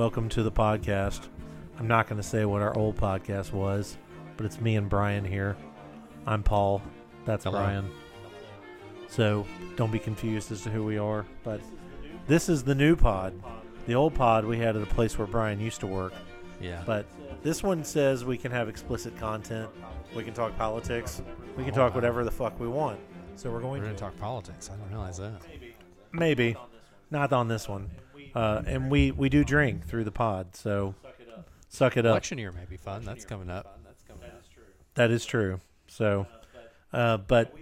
Welcome to the podcast. I'm not going to say what our old podcast was, but it's me and Brian here. I'm Paul. That's Hello. Brian. So don't be confused as to who we are. But this is the new pod. The old pod we had at a place where Brian used to work. Yeah. But this one says we can have explicit content. We can talk politics. We can Oh, talk wow. whatever the fuck we want. So we're we're going going to to talk politics. I didn't realize that. Maybe. Not on this one. Uh, and we, we do drink through the pod, so suck it up. Election year may be fun. That's coming up. That is true. So, uh, but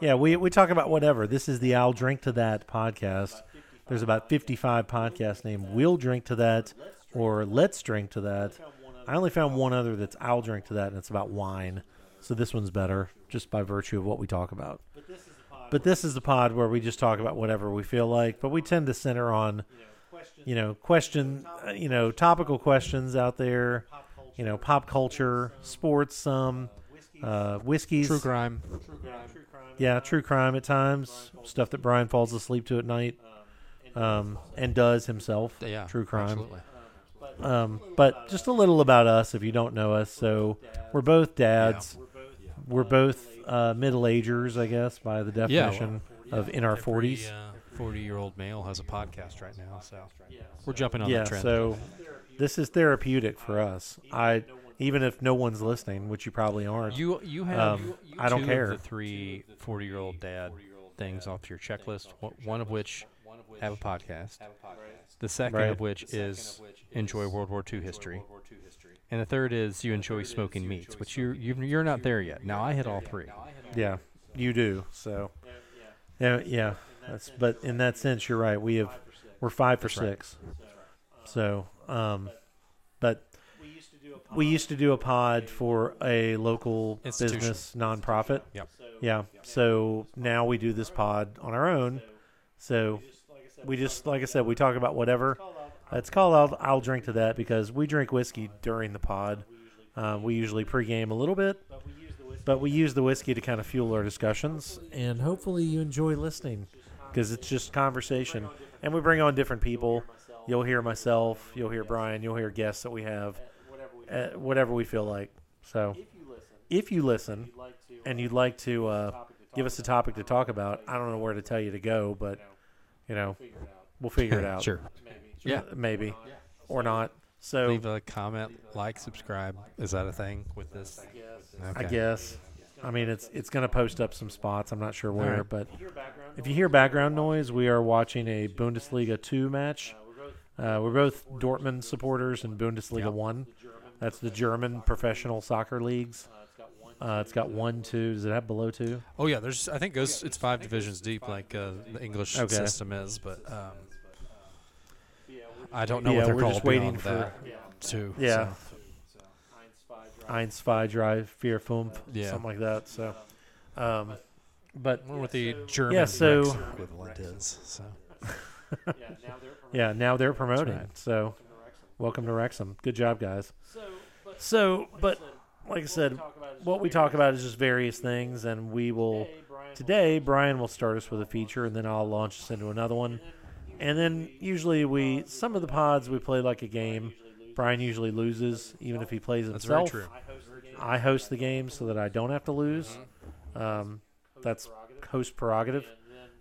yeah, we, we talk about whatever. This is the I'll Drink to That podcast. There's about 55 podcasts named We'll Drink to That or Let's Drink to That. I only found one other that's I'll Drink to That, and it's about wine. So this one's better just by virtue of what we talk about. But this is the pod where we just talk about whatever we feel like, but we tend to center on, you know, question, uh, you know, topical questions out there, you know, pop culture, sports, some, uh, whiskeys, True crime. yeah, true crime at times, stuff that Brian falls asleep to at night, um, and does himself. Yeah. true crime. Absolutely. Um, but just a little about us if you don't know us. So we're both dads. We're both uh, middle agers, I guess, by the Yeah. definition of in our forties. Forty-year-old male has a podcast right now, so we're jumping on Yeah. the trend. So this is therapeutic for us. I even if no one's listening, which you probably aren't. you you have Um, I don't care. Of the three 40-year-old dad things off your checklist. one- One of which have a podcast. The second Right. of which is enjoy World War II history. And the third is you enjoy smoking meats, which you're you you're not there yet. Now I hit all three. Yeah, you do. So, yeah, yeah. That's but in that sense, you're right. We have we're five for six. So, um, but we used to do a pod for a local business nonprofit. Yep. Yeah. So now we do this pod on our own. So we just, like I said, we talk about whatever. It's called I'll, I'll drink to that because we drink whiskey during the pod. Uh, we usually pregame a little bit, but we use the whiskey to kind of fuel our discussions. And hopefully you enjoy listening because it's just conversation. And we bring on different people. You'll hear myself, you'll hear Brian, you'll hear guests that we have, uh, whatever we feel like. So if you listen and you'd like to uh, give us a topic to talk about, I don't know where to tell you to go, but you know, we'll figure it out. Sure. Yeah. maybe or not. So Leave a comment, like, subscribe. Is that a thing with this? I guess. I mean, it's it's going to post up some spots. I'm not sure where, right. but if you hear background noise, we are watching a Bundesliga two match. Uh, we're both Dortmund supporters in Bundesliga Yep. one. That's the German professional soccer leagues. Uh, it's got one, two. Does it have below two? Oh yeah, there's. I think goes. It's five divisions deep, like uh, the English Okay. system is, but um, I don't know Yeah, what they're we're just waiting for- that. Too. Yeah. so, Eins, zwei, drei, vier, fünf, Yeah. something like that. So, um, but I wonder what the German Yeah, so- Rex equivalent is. So Yeah, now they're promoting. right. So, welcome to Wrexham. Good job, guys. So, but like I said, what we talk about is just various things, and we will today. Brian will start us with a feature, and then I'll launch us into another one. And then usually we some of the pods we play like a game. Brian usually loses, even if he plays that's very himself. true. I host the game so that I don't have to lose. Um, that's host prerogative.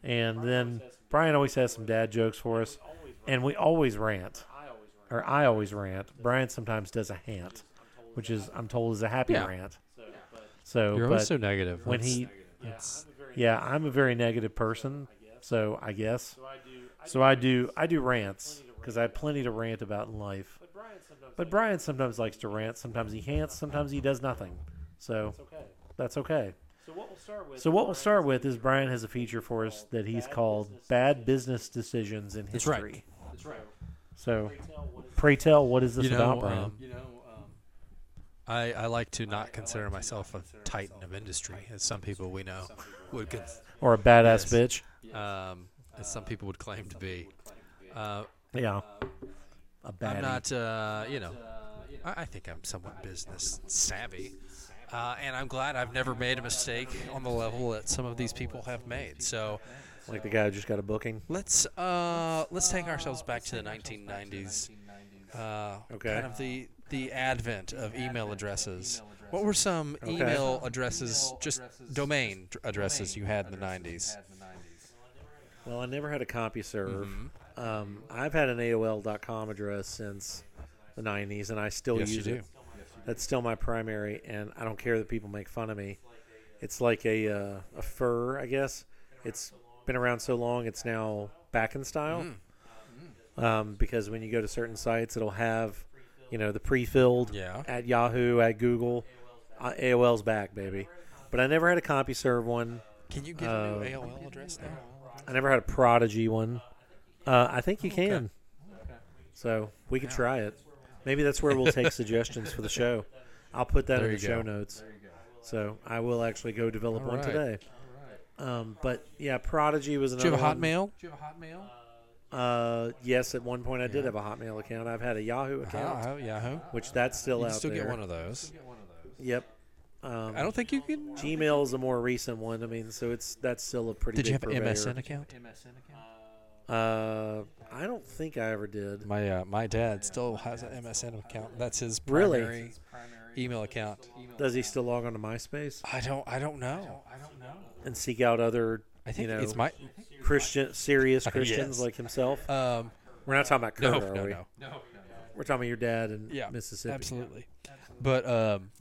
And then Brian always has some dad jokes for us, and we always rant, or I always rant. Brian sometimes does a hant, which is I'm told is a happy Yeah. rant. So, You're but always so negative. when That's- he, it's- yeah, I'm a very negative person, so I guess. So I do I do rants because I have plenty to rant about in life. But Brian sometimes likes to rant. Sometimes he hants. Sometimes he does nothing. So that's okay. So what we'll start with So what we'll start with is Brian has a feature for us that he's called "Bad Business Decisions in That's right. History." So, pray tell, what is this you know, about, Brian? um, I, I like to not consider myself a titan of industry, as some people we know would, con- or a badass bitch? um, as some people would claim to be. Uh, Yeah, a baddie. I'm not, uh, you know, I, I think I'm somewhat business savvy. Uh, and I'm glad I've never made a mistake on the level that some of these people have made. So like the guy who just got a booking. let's uh, let's take ourselves back to the 1990s uh, Okay. kind of the the advent of email addresses. What were some Okay. email addresses, just domain addresses you had in the 90s? Well, I never had a CompuServe. Mm-hmm. Um, I've had an AOL.com address since the 90s, and I still Yes, you use do. That's still my primary, and I don't care that people make fun of me. It's like a uh, a fur, I guess. It's been around so long, it's now back in style. Mm. Um, because when you go to certain sites, it'll have, you know, the pre-filled Yeah. at Yahoo, at Google. Uh, AOL's back, baby. But I never had a CompuServe one. Can you get a Uh, new AOL address now? I never had a Prodigy one. Uh, I think you can. So we could try it. Maybe that's where we'll take suggestions for the show. I'll put that There in the show go. notes. So I will actually go develop All one right. today. Um, but yeah, Prodigy was Do another. you have a. Hotmail? Do you have a Hotmail? Uh, yes, at one point I did Yeah. have a Hotmail account. I've had a Yahoo account, Oh, Yahoo. which that's still out there. You out still there. get one of those. Yep. Um, I don't think you can. Gmail is a more recent one. I mean, so it's that's still a pretty. Did you have an purveyor. MSN account? Uh, I don't think I ever did. My uh, my dad still has an MSN account. That's his Really? primary email account. Does he still log on to MySpace I don't I don't know. I don't know. and seek out other I think You know, it's my Christian, serious Christians yes. like himself? um We're not talking about no Kurt, no are we? no We're talking about your dad in Yeah, Mississippi. absolutely. But um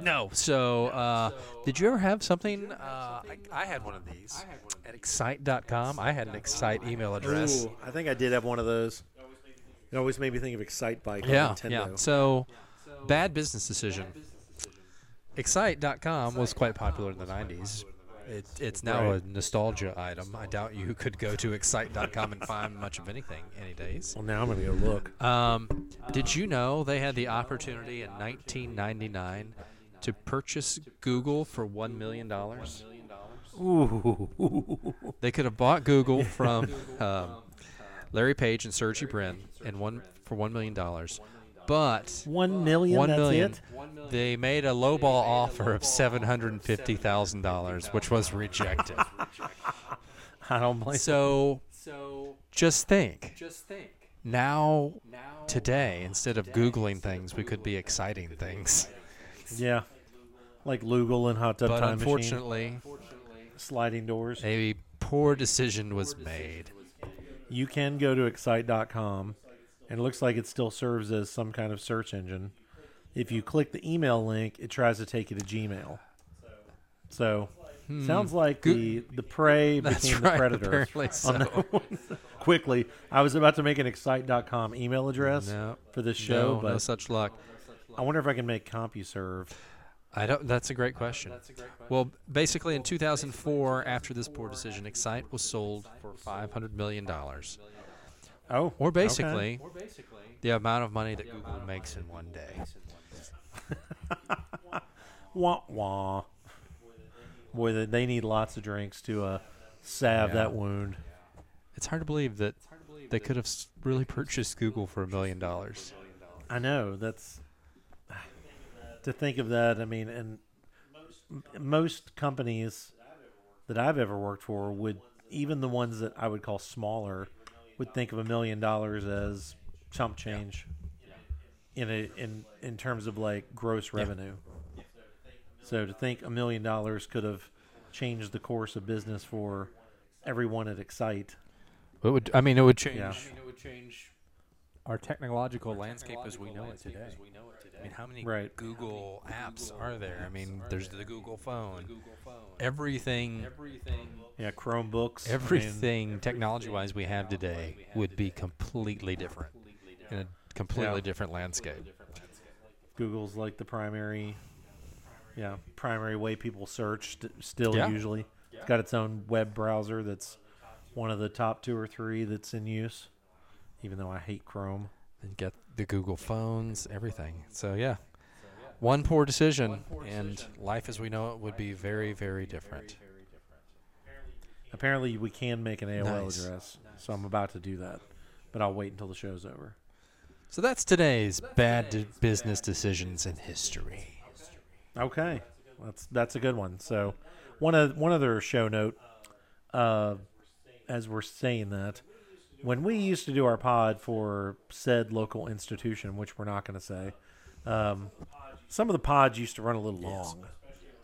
no. So uh, did you ever have something? Uh, I, I had one of these at Excite.com. I had an Excite email address. Ooh, I think I did have one of those. It always made me think of Excitebike. on Yeah, Nintendo. yeah. So, bad business decision. Excite.com was quite popular in the 90s. It, it's now Right. a nostalgia item. I doubt you could go to Excite.com and find much of anything any days. Well, now I'm gonna go look. Um, did you know they had the opportunity in 1999 to purchase Google for $1 million? Ooh, They could have bought Google from um, Larry Page and Sergey Brin and one for $1 million. But one million. One that's million. it. They made a lowball offer of seven hundred and fifty thousand dollars, which was rejected. I don't blame. So, so, just think. Just think. Now, today, instead of googling things, we could be exciting things. Yeah, like Lugal and Hot Tub But Time Machine, unfortunately, sliding doors. a poor decision was made. You can go to Excite.com, and it looks like it still serves as some kind of search engine. If you click the email link, it tries to take you to Gmail. So, sounds like Go- the the prey Hmm. That's became right. the predator. Apparently on so. that one. Quickly, I was about to make an Excite.com email address No, for this show, no, but no such luck. I wonder if I can make CompuServe. I don't. That's a great question. Well, basically, in 2004, after this poor decision, Excite was sold for 500 million dollars, Oh, or okay. basically the amount of money that Google makes in one day. wah wah. Boy, they- they need lots of drinks to uh, salve Yeah. that wound. It's hard to believe that they could have really purchased Google for a million dollars. I know that's to think of that. I mean, and most companies that I've ever worked for would, even the ones that I would call smaller, would think of a million dollars as chump change in a in in terms of like gross revenue. So to think a million dollars could have changed the course of business for everyone at Excite. It would. I mean, it would change. Yeah. it would change our technological landscape as we know it today. I mean, how many Right. Google apps are there? I mean, there's the Google phone. Everything, Yeah, Chromebooks. I mean, everything technology-wise we have today would be completely different in a completely Yeah. different landscape. Google's like the primary, yeah, primary way people search st- still Yeah. usually. It's got its own web browser that's one of the top two or three that's in use. Even though I hate Chrome. And get the Google phones, everything. So yeah, one poor decision, and life as we know it would be very, very different. Apparently, we can make an AOL Nice. address, so I'm about to do that. But I'll wait until the show's over. So that's today's bad d- business decisions in history. Okay, that's that's a good one. So, one of one other show note, uh, as we're saying that, when we used to do our pod for said local institution, which we're not going to say, um, some of the pods used to run a little long.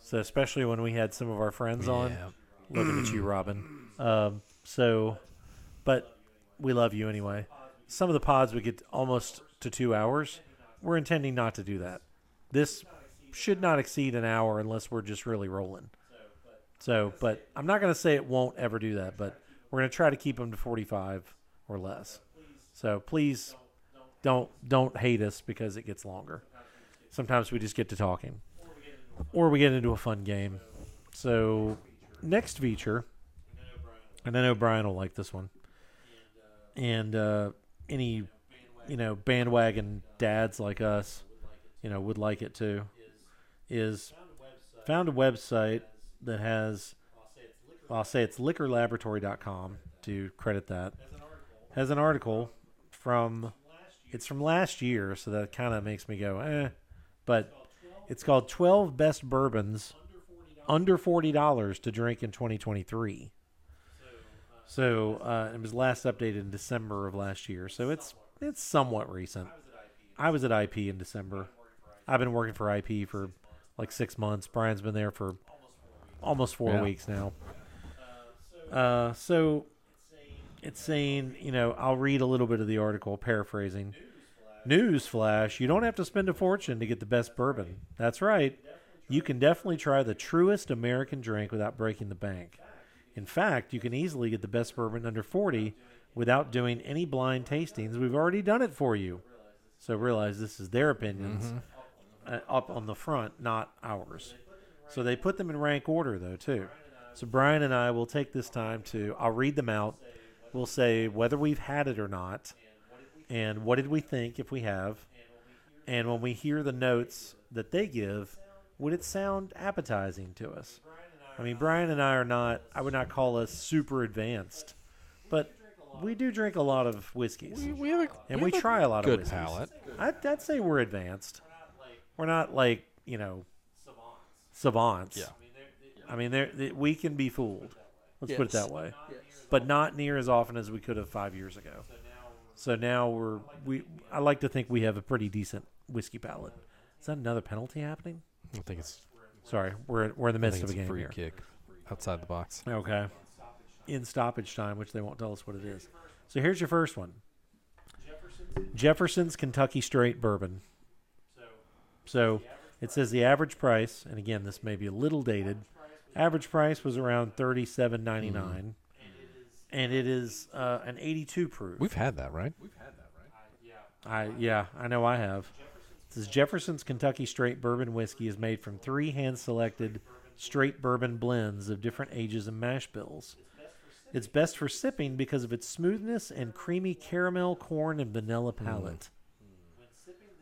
So especially when we had some of our friends on, Yeah. looking at you, Robin. Um, so, but we love you anyway. Some of the pods would get almost to two hours. We're intending not to do that. This should not exceed an hour unless we're just really rolling. So, but I'm not going to say it won't ever do that, but we're going to try to keep them to 45 or less. So please don't don't hate us because it gets longer. Sometimes we just get to talking, or we get into a fun game. So next feature, and I know Brian will like this one, and uh, any you know bandwagon dads like us, you know, would like it too. Is found a website that has, well, I'll say it's liquorlaboratory.com to credit that, has an article from, it's from last year, so that kind of makes me go, eh, but it's called 12 Best Bourbons Under $40 to Drink in 2023. So uh, it was last updated in December of last year, so it's it's somewhat recent. I was at IP in December. I've been working for IP for like six months. Brian's been there for almost four Yeah. weeks now. Uh, so it's saying, you know, I'll read a little bit of the article, paraphrasing. News flash: You don't have to spend a fortune to get the best bourbon. That's right. You can definitely try the truest American drink without breaking the bank. In fact, you can easily get the best bourbon under 40 without doing any blind tastings. We've already done it for you. So realize this is their opinions uh, up on the front, not ours. So they put them in rank order, though, too. So Brian and I will take this time to, I'll read them out. We'll say whether we've had it or not, and what did we think if we have. And when we hear the notes that they give, would it sound appetizing to us? I mean, Brian and I are not, I would not call us super advanced, but we do drink a lot of whiskeys. We, we have a, and we we have a try a lot good of whiskeys. palate. I'd, I'd say we're advanced. We're not like, you know, savants. Yeah. I mean, they're, we can be fooled. Let's put it that way. But not near as often as we could have five years ago. So now we're we. I like to think we have a pretty decent whiskey palate. Is that another penalty happening? I think it's, Sorry, we're we're in the I midst think of a a game free here. kick outside the box. Okay. In stoppage time, which they won't tell us what it is. So here's your first one. Jefferson's Kentucky Straight Bourbon. So it says the average price, and again, this may be a little dated. Average price was around thirty-seven ninety-nine, and it is uh, an eighty-two proof. We've had that, right? We've had that, right? I yeah, I yeah, I know I have. This says Jefferson's Kentucky Straight Bourbon Whiskey is made from three hand-selected straight bourbon blends of different ages and mash bills. It's best for sipping because of its smoothness and creamy caramel, corn, and vanilla palate.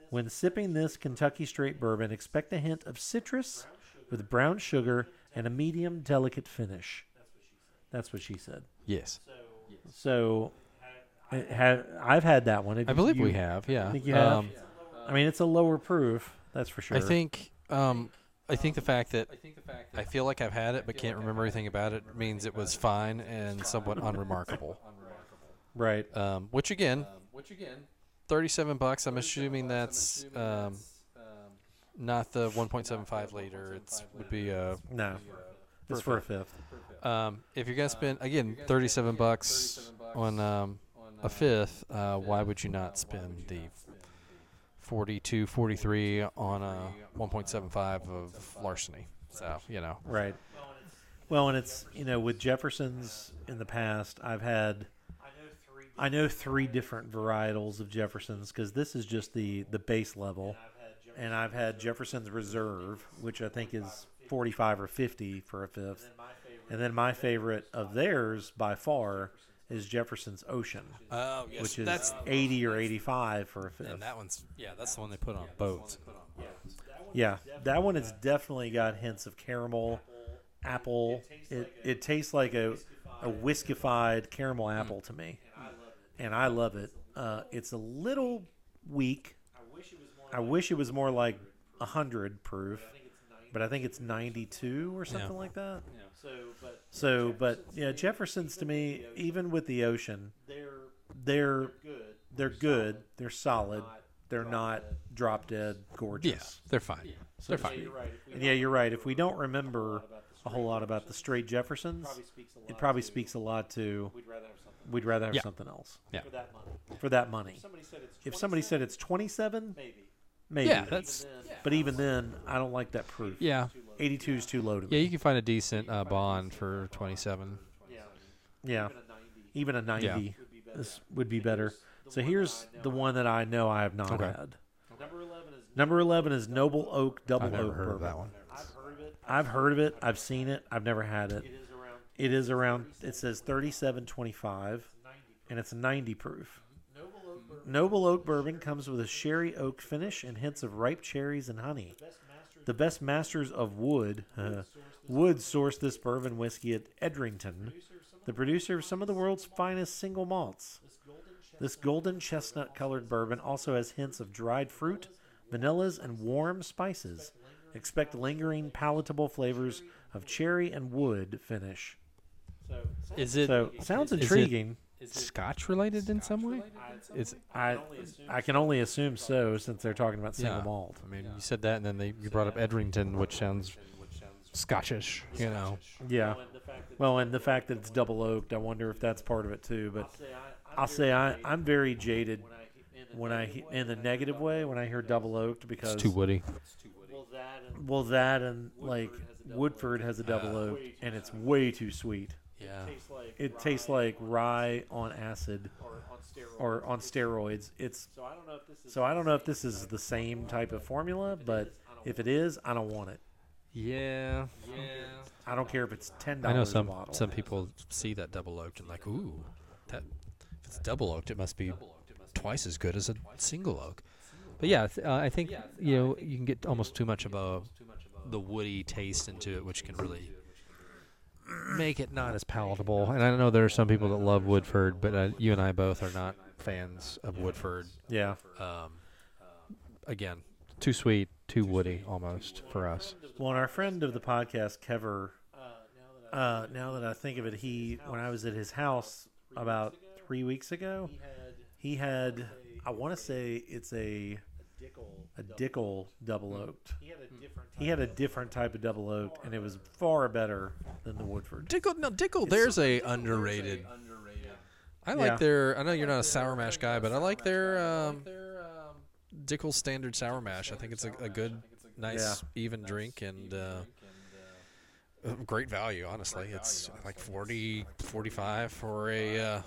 When sipping this Kentucky Straight Bourbon, expect a hint of citrus with brown sugar and a medium delicate finish. That's what she said. Yes. So, it had, I've had that one. I believe You- we have. Yeah. think you have? Um, I mean, it's a lower proof, that's for sure. I think. Um, I think the fact that I feel like I've had it but can't remember anything about it means it was fine and somewhat unremarkable. right. Um, which again, thirty-seven bucks. I'm assuming that's um, not the 1.75 liter. It's would be a. No, it's for a fifth. Um, if you're gonna spend again 37 bucks on um, a fifth, uh, why would you not spend the 42, 43 on a 1.75 of larceny? So you know, Right. Well, and it's you know with Jeffersons in the past, I've had. I know three different varietals of Jeffersons because this is just the the base level, and I've had Jefferson's Reserve, which I think is forty five or fifty for a fifth, and then my favorite of theirs by far is Jefferson's Ocean, oh yes, which is that's eighty or eighty five for a fifth. and that one's yeah, that's the one they put on boats. Yeah, that one has definitely got hints of caramel, apple. It it tastes like a a whiskified caramel apple to me, and I love it. Uh, it's a little weak. I wish it was more like hundred proof, but I think it's ninety two or something like that. Yeah. So, but so, but yeah, Jefferson's to me, even with the ocean, they're they're good. they're good. They're solid. They're not drop dead gorgeous. Yeah, they're fine. So They're to fine. speak. And yeah, you're right. If we don't remember a whole lot about the straight Jeffersons, it probably speaks a lot to we'd rather have something else Yeah. for that money. If somebody said it's 27, maybe. Yeah, that's But even then, I don't like that proof. yeah. 82 is too low to me. Yeah, you can find a decent uh, bond for 27. Yeah. Even a 90 Yeah. this would be better. So here's the one that I know I have not Okay. had. Number 11 is Noble Oak Double I've never Oak heard of that one. I've heard of it. I've seen it. I've never had it. It is around. It says thirty-seven twenty-five, and it's ninety proof. Noble Oak Bourbon comes with a sherry oak finish and hints of ripe cherries and honey. The best masters of wood, uh, wood sourced this bourbon whiskey at Edrington, the producer of some of the world's finest single malts. This golden chestnut colored bourbon also has hints of dried fruit, vanillas, and warm spices. Expect lingering, palatable flavors of cherry and wood finish. Is it So sounds is it- intriguing. Scotch related in some way? It's I I can only assume so since they're talking about single yeah. malt. I mean, you said that, and then they you brought up Edrington, which sounds Scotchish. You know. Yeah. Well, and the fact that it's double oaked, I wonder if that's part of it too. But I'll say I I'm very jaded when I he- in the negative way when I hear double oaked because It's too woody. well that and like Woodford has a double oak uh, and it's way too sweet. Yeah. It tastes like rye on acid or on steroids. It's so I don't know if this is the same type of formula, but if it is, I don't want it. Yeah. Yeah. I don't care if it's ten I know dollars a some bottle. some people see that double oaked and like, ooh, that if it's double oaked, it must be twice as good as a single oak. But yeah, th- uh, I think you know you can get almost too much of a the woody taste into it, which can really make it not as palatable. And I know there are some people that love Woodford, but uh, you and I both are not fans of Woodford. yeah. Um, again, too sweet, too woody almost for us. Well, and our friend of the podcast, Kever, uh, now that I think of it, he when I was at his house about three weeks ago, he had I want to say it's a a Dickel double oaked. He had a different type of double oaked, and it was far better than the Woodford. Dickel, no, Dickel. There's a underrated. underrated I like Yeah. their. I know you're not a sour mash guy, but I like their um, Dickel standard sour mash. I think it's a, a good, nice, even drink and uh, uh, great value. Honestly, it's like 40, 45 for a uh,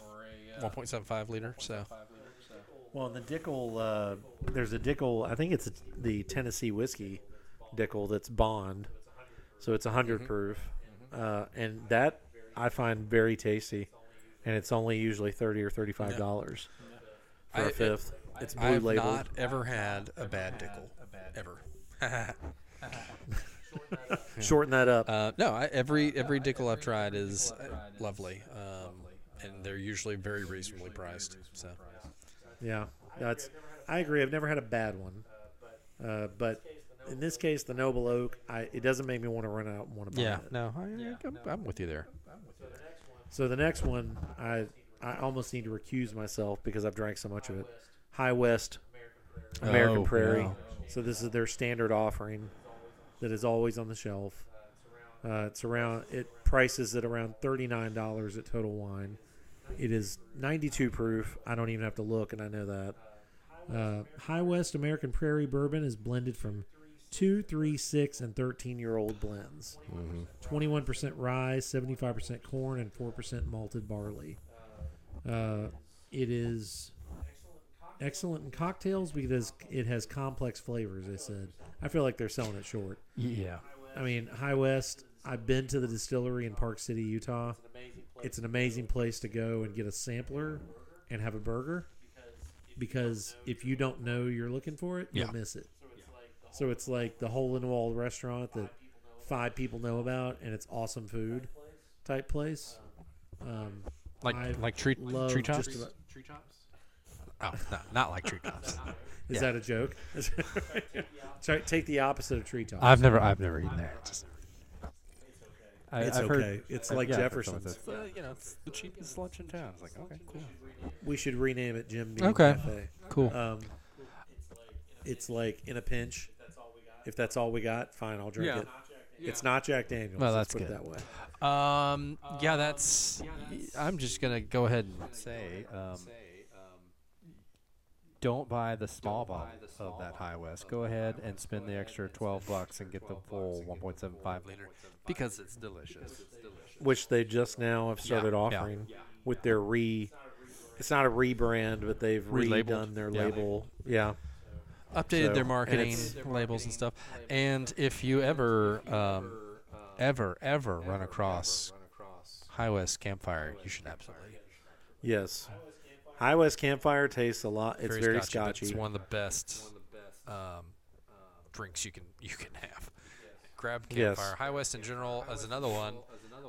1.75 liter. So Well, the Dickel, uh, there's a Dickel. I think it's the Tennessee whiskey Dickel that's Bond, so it's a 100 proof, uh, and that I find very tasty, and it's only usually 30 or 35 dollars for I- a it- fifth. It's blue I have labeled. not ever had a bad Dickel ever. Shorten that up. Uh, no, I, every every Dickel I've tried is uh, lovely, um, and they're usually very reasonably priced. So Yeah, that's. I agree. I've never had a bad one, uh, but in this case, the Noble Oak, I, it doesn't make me want to run out and want to buy yeah, it. no, I, I'm, I'm with you there. So the next one, I I almost need to recuse myself because I've drank so much of it. High West, American Oh, Prairie. no. So this is their standard offering that is always on the shelf. Uh, it's around it prices at around thirty nine dollars at Total Wine. It is ninety two proof. I don't even have to look, and I know that. Uh, High West American Prairie Bourbon is blended from two, three, six, and thirteen year old blends. Twenty-one percent rye, seventy-five percent corn, and four percent malted barley. Uh, it is excellent in cocktails because it has complex flavors. They said. I feel like they're selling it short. Yeah, I mean, High West. I've been to the distillery in Park City, Utah. It's an amazing place to go and get a sampler and have a burger. Because if you don't know you're looking for it, you'll Yeah. miss it. So it's like the hole in the wall restaurant that five people know about, and it's awesome food type place. Um, like I like tree love tree chops. just about- Oh, no, not like tree tops. is Yeah. that a joke? Try take the opposite of tree top. I've never I've never eaten there. Just- I, it's I've okay. Heard, it's uh, like yeah, I've heard someone Jefferson's. say- Uh, you know, it's the cheapest lunch in town. It's like, okay, cool. We should rename it Jim Beam Okay. Cafe. Cool. Um, it's like in a pinch. If that's all we got, fine, I'll drink Yeah. it. It's not Jack Daniels. Well, let's that's put good. it that way. Um, yeah, that's. I'm just gonna go ahead and say, um, don't buy the small bottle of that High West. Go ahead and spend the extra 12 bucks and get the full 1.75 liter because it's delicious. Which they just now have started yeah. offering with their re. It's not a rebrand, but they've Relabeled. redone their Yeah. label. Yeah. updated So, their and marketing it's- labels and stuff. And if you ever, um, ever, ever run across High West Campfire, you should absolutely. Yes. High West Campfire tastes a lot. It's very, scotchy, scotchy. It's one of the best um, drinks you can you can have. Grab Yes. Campfire. High West in general is another one.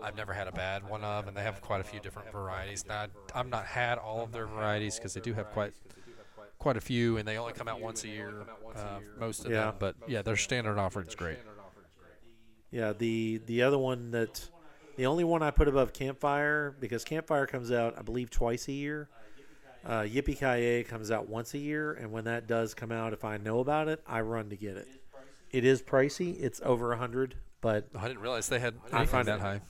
I've never had a bad one of, and they have quite a few different varieties. Now, I've not had all of their varieties because they do have quite quite a few, and they only come out once a year. Uh, most of Yeah. them, but yeah, their standard offering is great. Yeah, the the other one that the only one I put above Campfire because Campfire comes out I believe twice a year. Uh, Yippee Ki comes out once a year, and when that does come out, if I know about it, I run to get it. It is pricey; it's over a hundred, but I didn't realize they had I find that it- high.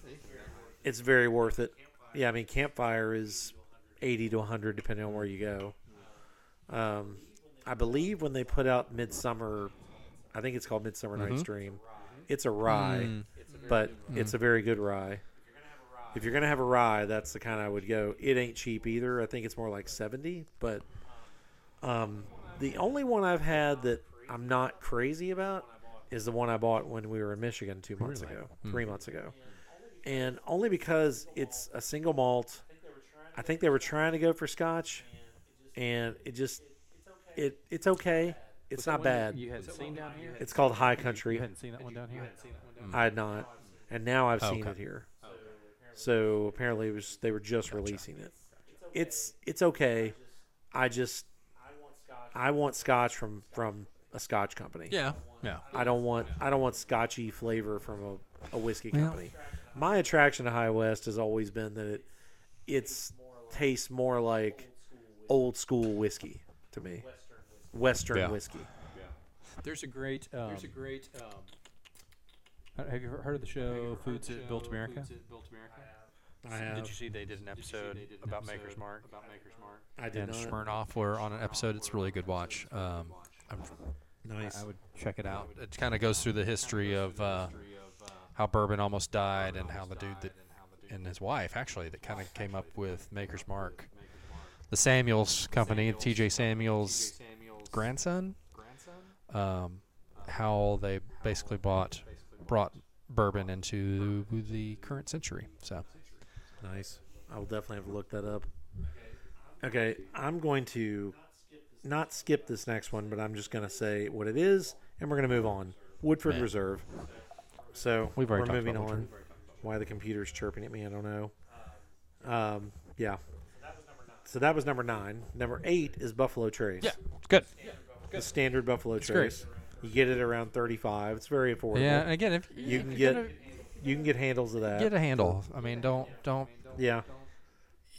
it's very worth it. Yeah, I mean Campfire is eighty to hundred depending on where you go. Um, I believe when they put out Midsummer, I think it's called Midsummer Night's Dream. It's a rye, Mm. but it's a very good rye. If you're gonna have a rye, that's the kind I would go. It ain't cheap either. I think it's more like seventy. But um, the only one I've had that I'm not crazy about is the one I bought when we were in Michigan two months ago, three months ago, and only because it's a single malt. I think they were trying to go for Scotch, and it just it it's okay. It's not bad. You hadn't seen down here? It's called High Country. You hadn't seen that one down here? I had not, and now I've Oh, seen okay. it here. So apparently, it was they were just releasing it. It's it's okay. I just I want Scotch I want scotch from from a Scotch company. Yeah, yeah. I don't want I don't want Scotchy flavor from a, a whiskey Well- company. My attraction to High West has always been that it it's tastes more like old school whiskey to me. Western Yeah. whiskey. There's a great. Um, There's a great. Um, have you heard heard of the show Foods That Built America? I have. Did you see they did an episode about Maker's Mark? I did and not. Smirnoff were on an episode. It's a really good watch. Um, I'm, Nice. I would check it out. it kind of goes through the history of uh, how bourbon almost died and how the dude that and his wife actually that kind of came up with Maker's Mark, the Samuels company, T.J. Samuels' grandson, um, how they basically bought brought bourbon into the current century. So Nice. I will definitely have to look that up. Okay, I'm going to not skip this next one, but I'm just going to say what it is, and we're going to move on. Woodford Man. Reserve. So We've already we're moving on. Woodford. Why the computer's chirping at me, I don't know. Um, yeah. So that was number nine. Number eight is Buffalo Trace. yeah, good. The standard Buffalo great. Trace. You get it around 35. It's very affordable. Yeah, and again, if You if can you're get gonna you can get handles of that. get a handle. I mean, don't don't. yeah.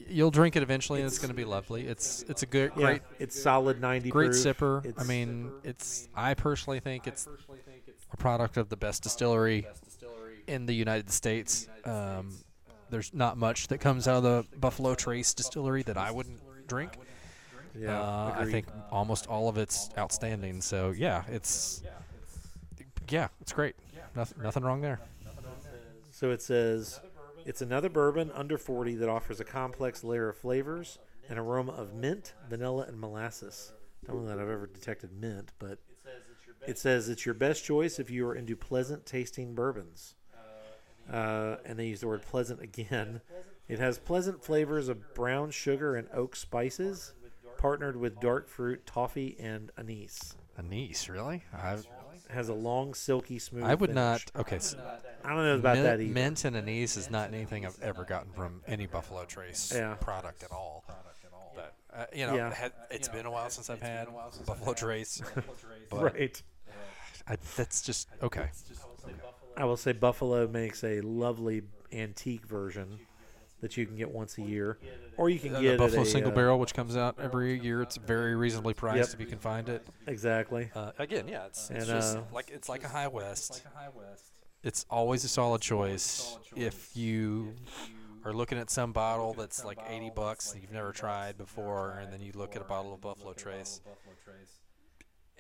You'll drink it eventually, and it's going to be lovely. It's it's a good, Yeah. great, It's solid 90 great proof. sipper. I It's- mean, it's. I personally think it's a product of the best distillery in the United States. Um, there's not much that comes out of the Buffalo Trace distillery that I wouldn't drink. Yeah, uh, I think almost all of it's outstanding. So yeah, it's yeah, it's great. Nothing, nothing wrong there. So it says it's another bourbon under 40 that offers a complex layer of flavors, an aroma of mint, vanilla, and molasses. Don't know that I've ever detected mint, but it says it's your best choice if you are into pleasant tasting bourbons. Uh, and they use the word pleasant again. It has pleasant flavors of brown sugar and oak spices, partnered with dark fruit, toffee, and anise. Anise, really? I It has a long, silky, smooth. I would finish. not. Okay, so I don't know about mint, that either. mint and anise is not anything I've ever gotten from any Buffalo Trace Yeah. product at all. But uh, you know, Yeah. it had, it's been a while since I've had Buffalo Trace. but Right. I, that's just okay. I will say Buffalo makes a lovely antique version that you can get once a year, or you can Uh, get the at Buffalo a, Single uh, Barrel, which comes out every year. It's very reasonably priced Yep. if you can find it. Exactly. Uh, again, yeah, it's, it's And, just uh, like it's like a High West. It's always a solid choice if you are looking at some bottle that's like 80 bucks that you've never tried before, and then you look at a bottle of Buffalo Trace.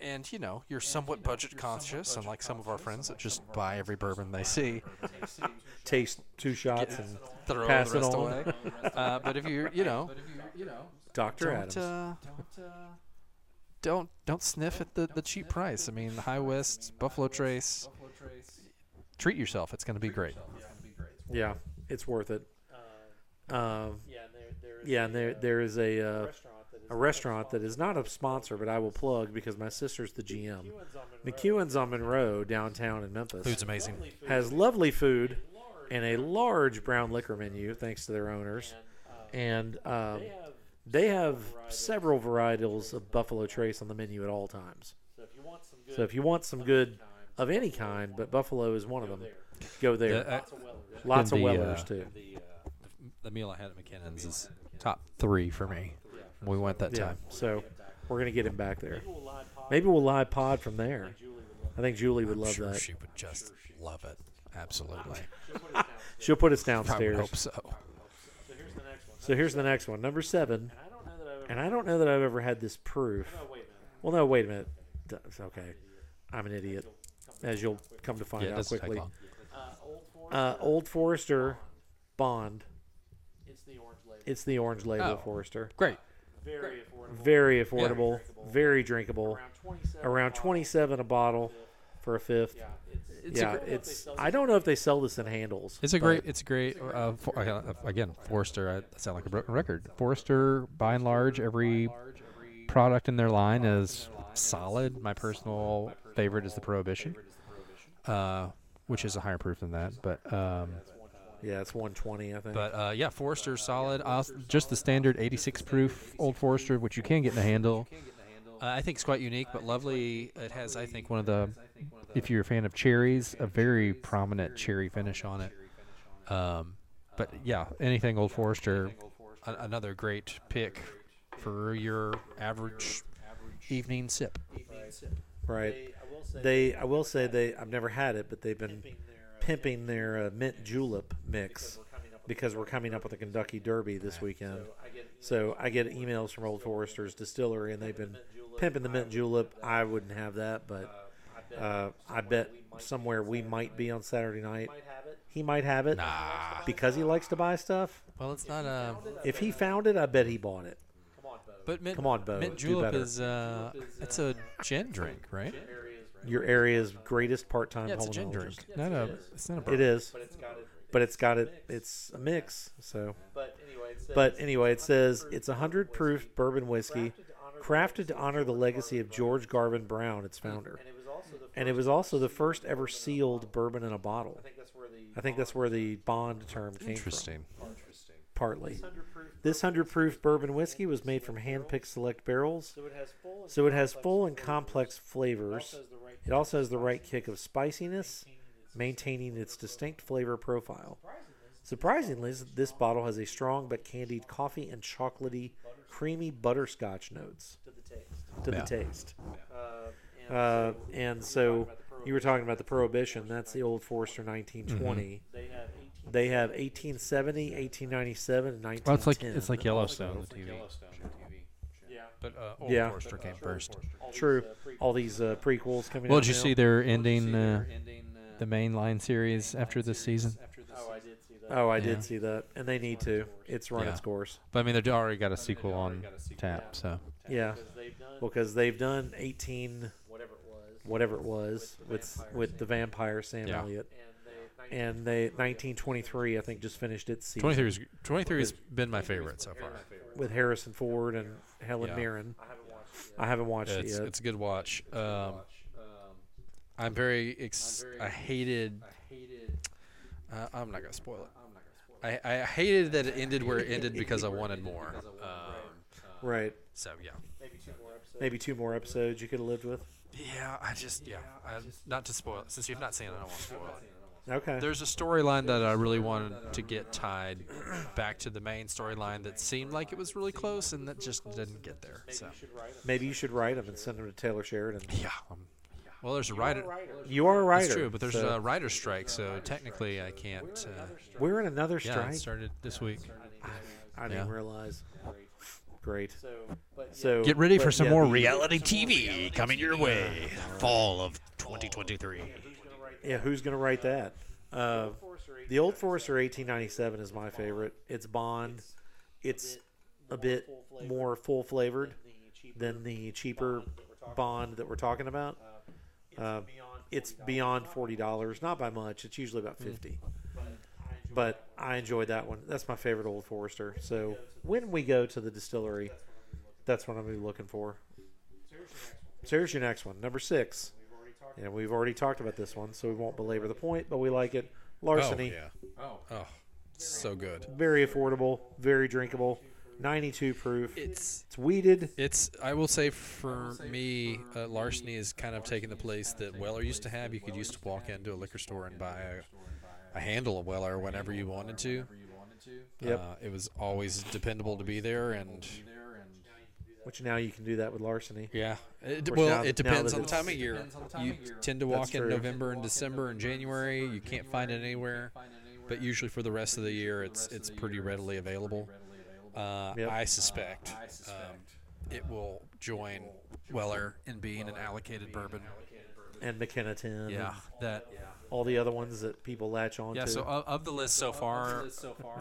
And you know you're somewhat budget conscious, unlike some of our friends that just buy every bourbon they see, Taste two shots and throw Pass the it rest on. away. Uh, but if you're, you know, Dr. don't Adams. uh, don't don't sniff at the, the cheap price. I mean, the High West Buffalo Trace. Treat yourself. It's going to be great. yeah, it's worth it. Um, yeah, and there there is a uh, a restaurant that is not a sponsor, but I will plug because my sister's the GM. McEwen's on Monroe, downtown in Memphis. Food's amazing. has lovely food and a large brown liquor menu, thanks to their owners. And um, they have several varietals of Buffalo Trace on the menu at all times. So if you want some good of any kind, but Buffalo is one of them, go there. Uh, Lots of the, Wellers uh, too. The, uh, the meal I had at McKinnon's is top three for me. We went that Yeah. time. So we're gonna get him back there. Maybe we'll live pod from there. I think Julie would I'm love sure that. she would just love it. Absolutely. She'll put us downstairs. I hope so. So here's the next one, number seven. And I don't know that I've ever had this proof. Well, no, wait a minute. It's Okay, I'm an idiot, as you'll come to find Yeah, out quickly. Uh, Old Forester Bond. It's the orange label Oh. Forester. Great. Very affordable, very drinkable. Around 27 a bottle for a fifth. It's yeah, a it's. I don't know if they sell this in handles. It's a great. It's a great. Uh, for, uh, again, Forester. I I sound like a broken record. Forester, by and large, every product in their line is solid. My personal favorite is the Prohibition, uh, which is a higher proof than that. But um, Yeah, it's 120, I think. but uh, yeah, Forester's solid. Also, just the standard 86 proof Old Forester, which you can get in a handle. Uh, I think it's quite unique, but lovely. It has, I think, one of the, if you're a fan of cherries, a very prominent cherry finish on it. Um, but yeah, anything Old Forester, a- another great pick for your average evening sip. right. They, I will say they. I've never had it, but they've been pimping their uh, mint julep mix because we're coming up with the Kentucky Derby this weekend. So I get emails from Old Forester's distillery, and they've been pimping the mint julep. I wouldn't have that, but uh, I bet somewhere we might be on Saturday night. He might have it Nah. because he likes to buy stuff. Well, it's not a. If he found it, I bet he bought it. But mint, Come on, Bo, mint do julep better. is uh, it's a gin drink, right? Your area's greatest part-time Yeah, it's a gin drink. pulmonologist. Not a. It's not a. It bourbon. is, but it's got it. It's a mix. So, but anyway, it says it's a hundred proof bourbon whiskey, crafted to honor the legacy of George Garvin Brown, its founder, and it was also the first ever sealed bourbon in a bottle. I think that's where the bond term came from. Interesting. From. Partly, this hundred proof bourbon whiskey was made from hand-picked select barrels, so it has full and complex flavors. It also has the right kick of spiciness, maintaining its distinct flavor profile. Surprisingly, this- this bottle has a strong but candied coffee and chocolatey, creamy butterscotch notes to the taste. Uh, and so you were talking about the Prohibition. That's the Old Forester 1920. They have 1870, 1897, and 1910. Well, it's like it's like Yellowstone, on the TV. Yeah. But uh, Old Yeah. Forester came first. True. All these uh, prequels coming Well, out did you now. see they're ending uh, the mainline series after this season? Oh, I Yeah. did see that, and they need to. It's run Yeah. its course. But I mean, they've already got a sequel on tap, so Yeah, because they've done 18, whatever it was, with with the vampire Sam Yeah. Elliott, and they 1923 I think just finished its season 23 is 23 has been my favorite so far. with Harrison Ford and Helen Yeah. Mirren. I haven't watched It's it yet. it's a good watch. Um, I'm very ex- I hated. Uh, I'm not gonna spoil it. I, I hated that it ended where it ended because I wanted more. Um, right. so yeah, Maybe two more episodes you could have lived with. yeah. I just yeah. I, not to spoil it since you've not seen it. I don't want to spoil it. Okay. There's a storyline that I really wanted to get tied back to the main storyline that seemed like it was really close, and that just didn't get there. So Maybe you should write them and send them to Taylor Sheridan. yeah. Um, well, there's a writer. You are a writer. That's true, but there's so a writer's strike, so technically I can't. Uh, we're in another yeah, strike. it started this week. I didn't Yeah. realize. Great. So Get ready for some yeah, more reality TV coming your way. Fall of 2023. Yeah, who's going to write that? Uh, the Old Forester 1897 is my favorite. It's Bond. It's a bit more full flavored than the cheaper Bond that we're talking about. Uh, it's beyond forty dollars, not by much. It's usually about fifty. But I enjoyed that one. That's my favorite Old Forester. So when we go to the distillery, that's what I'm gonna be looking for. So here's your next one, number six. And we've already talked about this one, so we won't belabor the point, but we like it. Larceny, Oh, yeah. Oh, so good. very affordable, very drinkable, 92 proof. It's It's wheated. It's. I will say for me, uh, larceny is kind of taking the place that Weller used to have. You could used to walk into a liquor store and buy a, a handle of Weller whenever you wanted to. Yep. Uh, it was always dependable to be there, and Which now you can do that with Larceny. yeah. It, course, well, now- it depends on the time of year. You tend to walk in true. November and December and January. You can't find it anywhere, but usually for the rest of the year, it's it's pretty readily available. Uh, Yep. I suspect um, it will join Weller in being an allocated bourbon. And McKenna 10. Yeah, and that. all the other ones that people latch on Yeah. to. So of, of the list so far,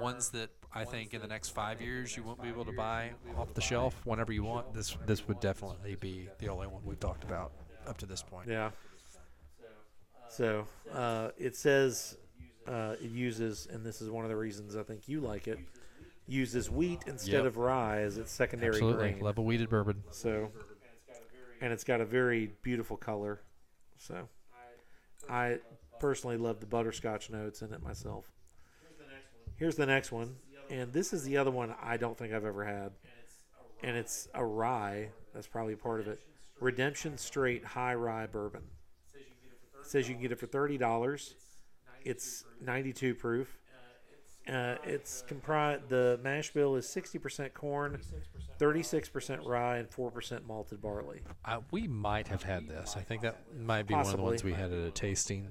ones that I think in the next five years you won't be able to buy off the shelf whenever you want. This this would definitely be the only one we've talked about up to this point. Yeah. So uh, it says uh, it uses, and this is one of the reasons I think you like it, uses wheat instead Yep. of rye as its secondary Absolutely, grain. level wheated bourbon. So, and it's got a very beautiful color. So, I personally love the butterscotch notes in it myself. Here's the next one, and this is the other one I don't think I've ever had, and it's a rye. That's probably part of it. Redemption Straight High Rye Bourbon. It says you can get it for thirty dollars. It's 92 proof. Uh, it's comprised. The mash bill is 60% corn, 36% rye, and 4% malted barley. Uh, we might have had this. I think that might be one of the ones we had at a tasting.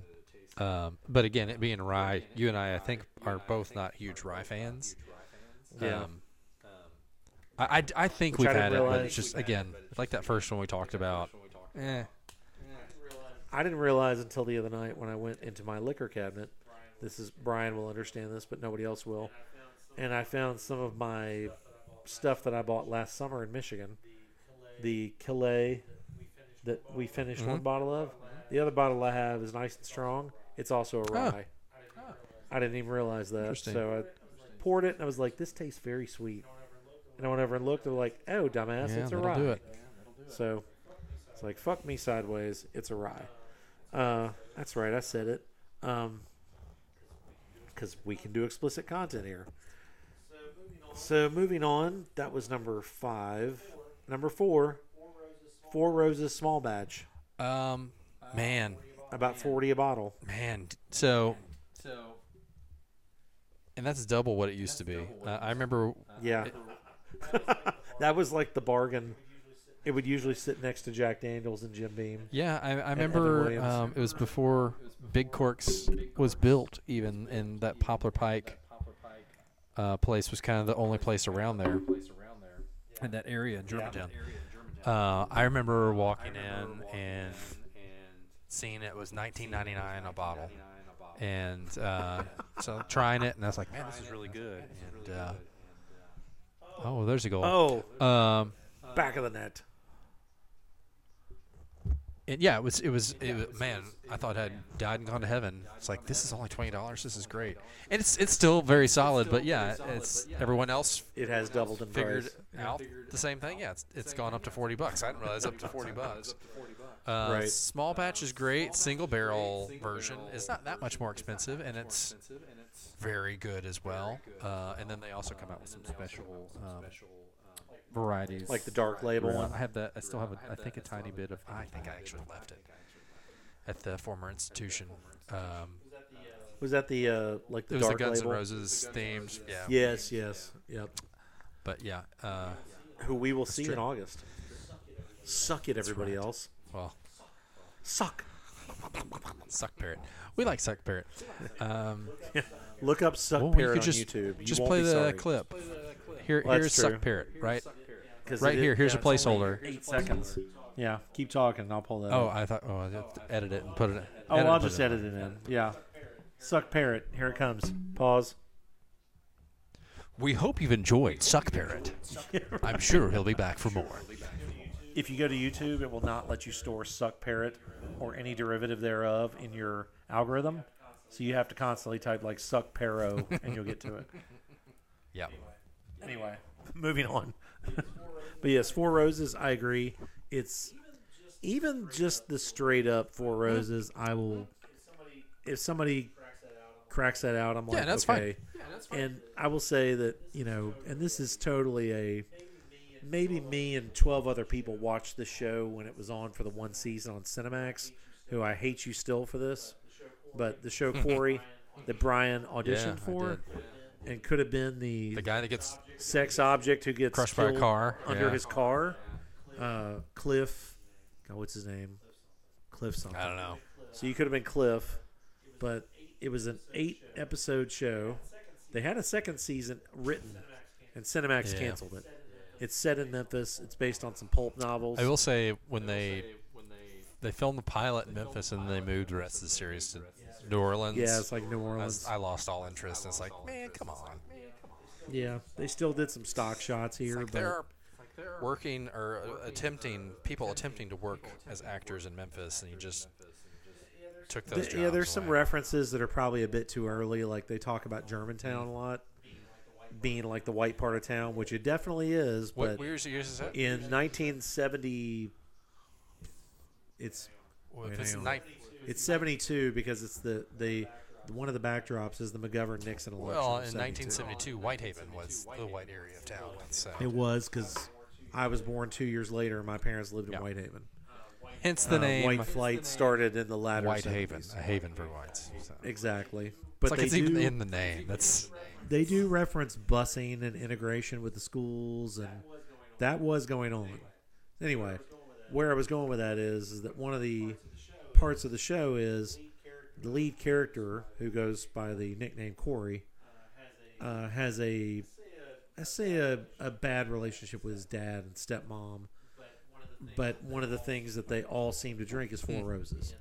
Um, but again, it being rye, you and I, I think, are both not huge rye fans. Yeah. Um, I, I, I think Which we've didn't had it, but realize- it's just again, like that first one we talked about. Eh. I didn't realize until the other night when I went into my liquor cabinet. This is Brian will understand this, but nobody else will. And I found some of my stuff that I bought last summer in Michigan. The Calais that we finished one bottle of. The other bottle I have is nice and strong. It's also a rye. I didn't even realize that. So I poured it and I was like, "This tastes very sweet." And I went over and looked. and like, "Oh, dumbass, Yeah, it's a rye." do it. So it's like, fuck me sideways. It's a rye. Uh, that's right. I said it. Um, because we can do explicit content here. So moving on, that was number five. Number four, Four Roses small batch, Um, man, about forty a bottle. man. so So, and that's double what it used to be. Uh, I remember. Yeah, that was like the bargain. It would usually sit next to Jack Daniels and Jim Beam. Yeah, I, I remember. Um, it was before Big Corks was built. Even and that Poplar Pike uh, place was kind of the only place around there. In that area in Germantown. Uh, I remember walking in and seeing it was 19.99 a bottle, and uh, so trying it, and I was like, man, this is really good. And uh, oh, there's a goal. Oh, Um, back of the net. And yeah, it was it was it was man. I thought I had died and gone to heaven. It's like this is only twenty dollars. This is great, and it's it's still very solid. But yeah, it's everyone else It has doubled in figured price. out the same thing. Yeah, it's it's gone up to forty bucks. I didn't realize up to forty bucks. Uh, Right. Small batch is great. Single barrel version is not that much more expensive, and it's very good as well. Uh, and then they also come out with some special um, varieties, Like the dark label yeah, one. I have that. I still have, a, I think, a tiny bit of. I think I actually left it at the former institution. Um, Was that the uh, like the it was dark the Guns label? N' Roses themed. Yeah. Yes, yes, yep. But yeah. Uh, Who we will see true. in August. Suck it, everybody right. else. well, Suck. Suck Parrot. We like Suck Parrot. Um, Look up Suck well, Parrot on just YouTube. You just won't play the sorry. clip. Here, Well, here's true. Suck Parrot, right? 'Cause Right it- here. Here's yeah, a placeholder. Eight seconds. Yeah, keep talking, and I'll pull that. Oh, up. I thought. Oh, I have to edit it and put it. oh, I'll just it. edit it in. Yeah, Suck Parrot. Here it comes. Pause. We hope you've enjoyed Suck Parrot. I'm sure he'll be back for more. If you go to YouTube, it will not let you store Suck Parrot or any derivative thereof in your algorithm. So you have to constantly type like Suck Paro, and you'll get to it. Yeah. Anyway, moving on. but yes, Four Roses, I agree. It's even just the straight up Four mm-hmm. Roses. I will. If somebody cracks that out, I'm like, Yeah, that's fine. okay. And I will say that you know, and this is totally a maybe me and 12 other people watched the show when it was on for the one season on Cinemax. Who I hate you still for this, but the show Quarry that Brian auditioned I for. And could have been the The guy that gets sex object who gets Crushed by a car, under yeah. his car. Uh, Cliff, God, what's his name? Cliff something. I don't know. So you could have been Cliff, but it was an eight episode show. They had a second season written, and Cinemax Yeah. canceled it. It's set in Memphis. It's based on some pulp novels. I will say when they they filmed the pilot in Memphis and they moved the rest of the series to New Orleans. yeah, it's like New Orleans. was- I lost all interest. It's like, man, come on. yeah, they still did some stock shots here, Like but they're working or uh, attempting people attempting to work as actors in Memphis, and you just took those. Th- yeah, there's jobs some references that are probably a bit too early. Like they talk about Germantown a lot, being like the white part of town, which it definitely is. What But years, years is that? in 1970, it's Well, if it's hang on. night- it's 72 because it's the the one of the backdrops is the McGovern Nixon election. well, in 72. 1972, Whitehaven was the white area of town. So It was because I was born two years later. and My parents lived in Yeah. Whitehaven. hence the Uh, name White Flight started in the latter Whitehaven, 70s. a haven for whites. So. Exactly. It's But like they it's do, even in the name. That's they do reference busing and integration with the schools, and that was going on. Anyway, where I was going with that is, is that one of the parts of the show is the lead character, who goes by the nickname Quarry, uh, has a, I say a, a bad relationship with his dad and stepmom. But one of the things that they all seem to drink is Four Roses,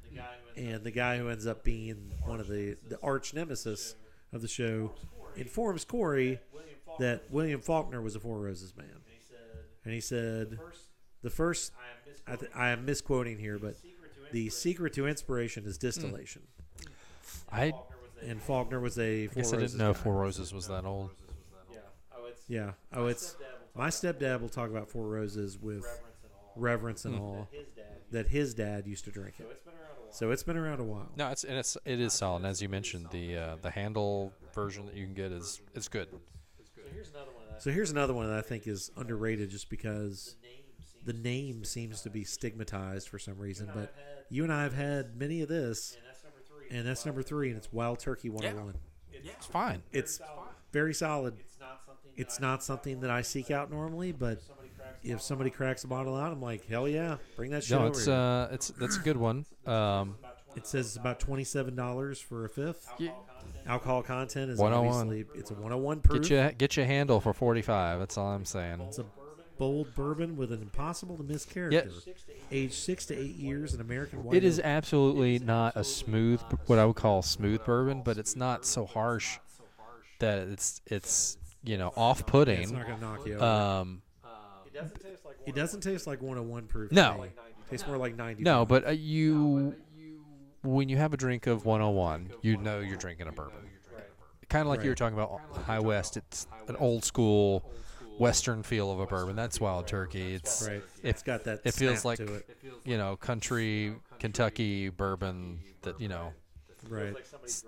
and the guy who ends up being one of the the arch nemesis of the show informs Quarry that William Faulkner was a Four Roses man, and he said the first I, th- I am misquoting here, but the secret to inspiration is distillation, I and Faulkner was a Four guess I Roses didn't know guy. Four Roses was that old. Yeah. Oh, it's my stepdad will talk about Four Roses with reverence and awe that his dad used to drink it. So it's been around a while. No, it's and it's it is solid. And as you mentioned, the uh, the handle version that you can get is is good. So here's another one that I think is underrated just because the name seems to be stigmatized for some reason. But you and I have had many of this, and that's number three, and it's Wild Turkey 101. It's fine. It's very solid. It's not something that I seek out normally, but if somebody cracks a bottle out, I'm like, hell yeah, bring that shit No, over it's here. uh, it's that's a good one. Um, It says it's about twenty-seven dollars for a fifth. Yeah. Alcohol content is 101. obviously it's a one hundred one proof. get you get you a handle for forty five. That's all I'm saying. It's a bold bourbon with an impossible to miss character. Aged six to eight years in American white. It is oak. absolutely not a smooth, what I would call smooth bourbon, but it's not so harsh that it's it's you know off putting. It's putting. not gonna knock you over. Um, it doesn't taste like one hundred one proof. No. me. tastes more like ninety. no, but uh, you when you have a drink of 101, you know you're drinking a bourbon. Kind of like you were talking about High West. It's an old school Western feel of a bourbon. That's Wild Turkey. It's right. If It's got that. it feels snap like to it. you know country Kentucky bourbon that you know right.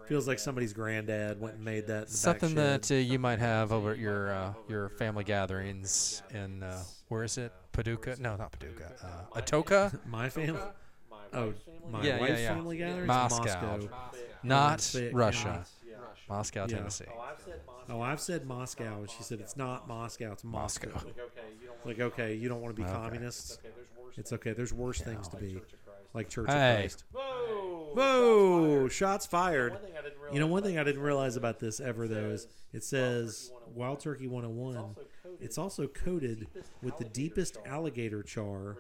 Feels like somebody's granddad went and made that. in the back something that uh, you might have over at your uh, your family gatherings in uh, where is it Paducah? No, not Paducah. Uh, Atoka, my family. Oh, my Yeah, yeah, wife's yeah. family gathering. Moscow. Moscow. Not say it Russia. Cannot. Moscow, Yeah. Tennessee. Oh, I've said Moscow, and she said it's not Moscow. It's Moscow. Moscow. Like, okay, you don't want to be Okay. communists. It's okay. There's worse things to be, like Church Hey. of Christ. Whoa! Whoa! Shots fired. You know, one thing I didn't realize about this ever though is it says Wild Turkey 101. It's also coated with the deepest alligator char,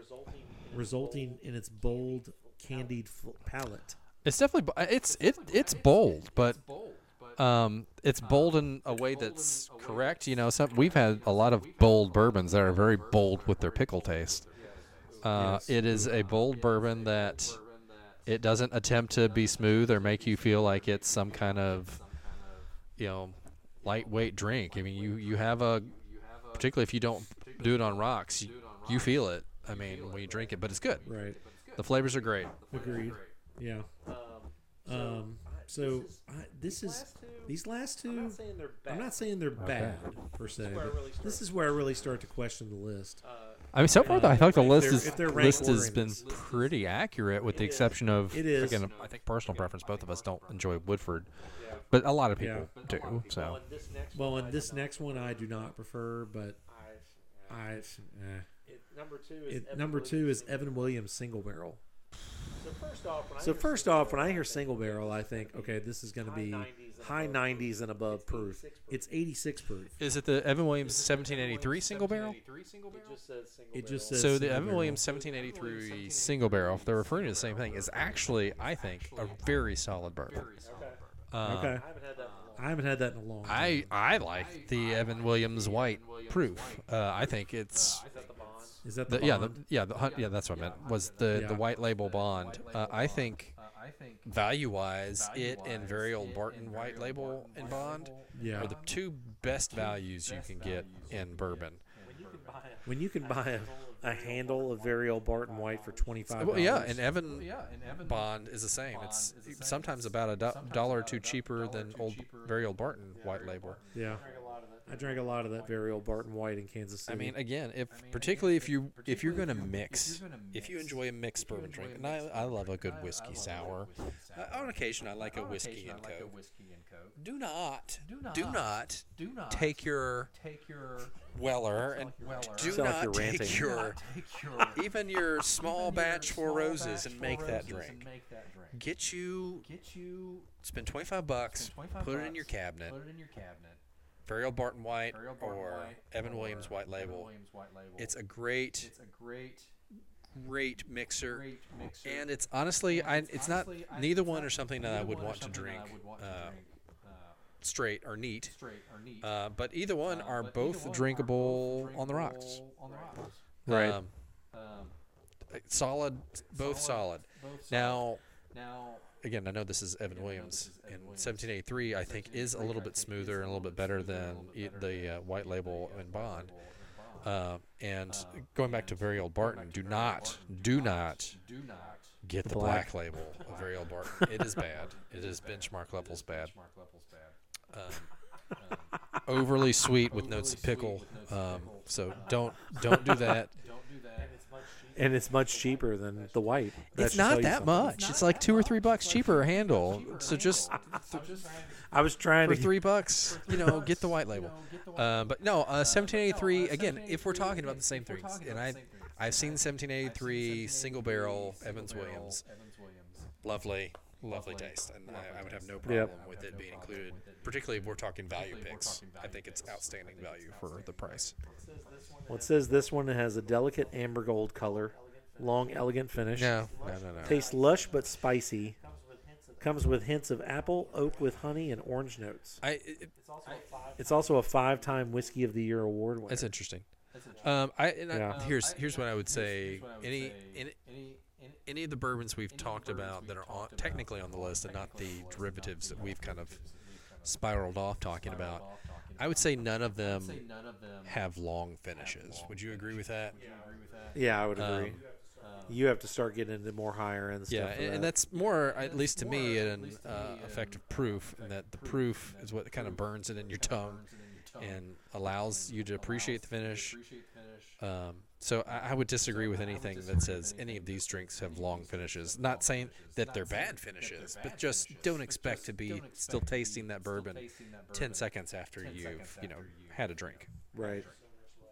resulting in its bold, candied fl- palate. It's definitely bo- it's it it's bold, but um, it's bold in a way that's correct. You know, some we've had a lot of bold bourbons that are very bold with their pickle taste. Uh, It is a bold bourbon that it doesn't attempt to be smooth or make you feel like it's some kind of you know lightweight drink. I mean, you you have a particularly if you don't do it on rocks, you, you feel it. I mean, when you drink it, but it's good. Right. The flavors are great. Agreed. Yeah. Um. So I, this is these last two. I'm not saying they're bad per se. But this is where I really start to question the list. I mean, so far though, I feel like the list is if they're ranked list has been pretty accurate, with the exception of It is. again, I think personal preference. Both of us don't enjoy Woodford, but a lot of people do. So Well, in this next one, I do not prefer, but I. Eh. Number two It, number two is Evan Williams single barrel. So first off, when I So hear first off, when I hear single barrel, I think, okay, this is going to be high 90s and above proof. It's 86 proof. Is it the Evan Williams 1783 single barrel? it just says single It just barrel. says So the single Evan barrel. Williams 1783 single barrel, if they're referring to the same thing, is actually, I think, a very solid bourbon. Okay. Uh, Okay. I haven't had that. in a long I haven't had that in a long time. I I like the Evan Williams white proof. Uh, I think it's Is that the bond? Is that the, the, yeah the, yeah the, hun- yeah that's what I meant was the Yeah. the white label bond. Uh, I think value wise, it and very old Barton white label and bond Yeah. are the two best values you can get in bourbon. When you can buy a, a handle of very old Barton White for 25 Well, yeah, and Evan Bond is the same. It's sometimes about a do- dollar or two cheaper than old, very old Barton white label. yeah. I drank a lot of that very old Barton White in Kansas City. I City. mean, again, if particularly if you if you're gonna mix, if you enjoy a mixed bourbon drink, and I, I love a good whiskey sour. Uh, on occasion, I like a whiskey and coke. Do not, do not, do not take your Weller and do not take your even your small batch Four Roses and make that drink. Get you get you spend twenty five bucks, put it in your cabinet. Very old Barton White or Evan Williams White Label. It's a great, It's a great Great mixer, and it's honestly, I it's not neither one or something that I would want to drink uh, straight or neat. Uh, but either one are both drinkable on the rocks. Right. Um, solid, both solid. now Now, again, I know this is Evan Williams, and 1783 I think is a little bit smoother and a little bit better than e- the uh, white label and Bond. Uh, and going back to very old Barton, do not, do not do not get the black. black label of very old Barton. It is bad. It is benchmark levels bad. Um, overly sweet with notes of pickle. Um, so don't don't do that. and it's much cheaper than the white. That It's not that much. It's like two or three bucks cheaper a handle. So just I was trying for to. three bucks, you know, get the white label. Uh, but no, uh, 1783. Again, if we're talking about the same things, and I, I've seen 1783 single barrel Evans Williams. Lovely, lovely taste, and I, I would have no problem with it being included. Particularly if we're talking value picks, I think it's outstanding value for the price. Well, it says this one has a delicate amber gold color, long, elegant finish. No, no, no, no. Tastes lush but spicy. Comes with hints of apple, oak with honey, and orange notes. I, it, It's also a five-time Whiskey of the Year award winner. That's interesting. Um, I, and I- Yeah. here's here's what I would say. Any any any of the bourbons we've talked about that are on, technically on the list and not the derivatives that we've kind of spiraled off talking about, I would say none of them have long finishes. Would you agree with that? yeah, I would agree. Um, you have to start getting into more higher end stuff. Yeah, and, that. and that's more, at least to me, an uh, effective proof, and that the proof is what kind of burns it in your tongue and allows you to appreciate the finish. Um, So I, I would disagree with anything that says any of these drinks have long finishes. Not saying that they're bad finishes, but just don't expect to be still tasting that bourbon ten seconds after you've you know had a drink. Right.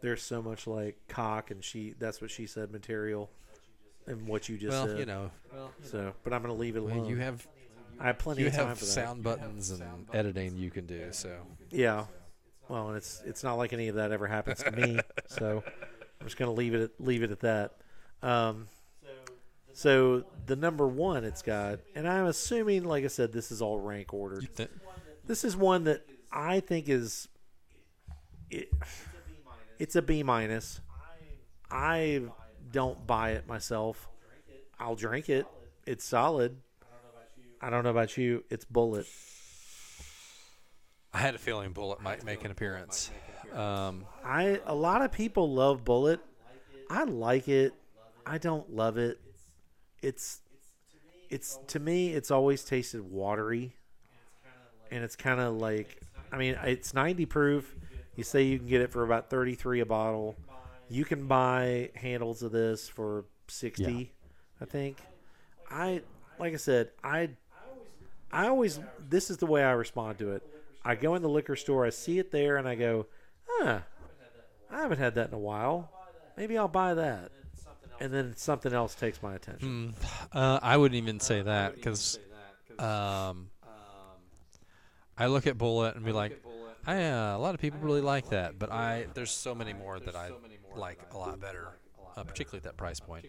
There's so much like cock and she. That's what she said material, and what you just Well, said. you know, So, but I'm gonna leave it well, alone. you have I have plenty you of time have for that. sound buttons and editing you can do. So Yeah. Well, and it's it's not like any of that ever happens to me. so I'm just gonna leave it at, leave it at that. Um, so the number one it's got, and I'm assuming, like I said, this is all rank ordered. th- This is one that I think is it, it's a B minus. I don't buy it myself. I'll drink it. It's solid. I don't know about you. It's bullet. I had a feeling Bullet might make an appearance. Um, I a lot of people love bullet. I like it. I don't love it. It's it's to me it's always tasted watery. And it's kind of like I mean, it's 90 proof. You say you can get it for about 33 a bottle. You can buy handles of this for 60, I think. I like I said, I I always this is the way I respond to it. I go in the liquor store, I see it there and I go, "Huh, I haven't had that in a while. Maybe I'll buy that." And then something else takes my attention. uh, I wouldn't even say that because um, I look at Bullet and be like, I, uh, a lot of people really like that, but I there's so many more that I like a lot better, uh, particularly at that price point.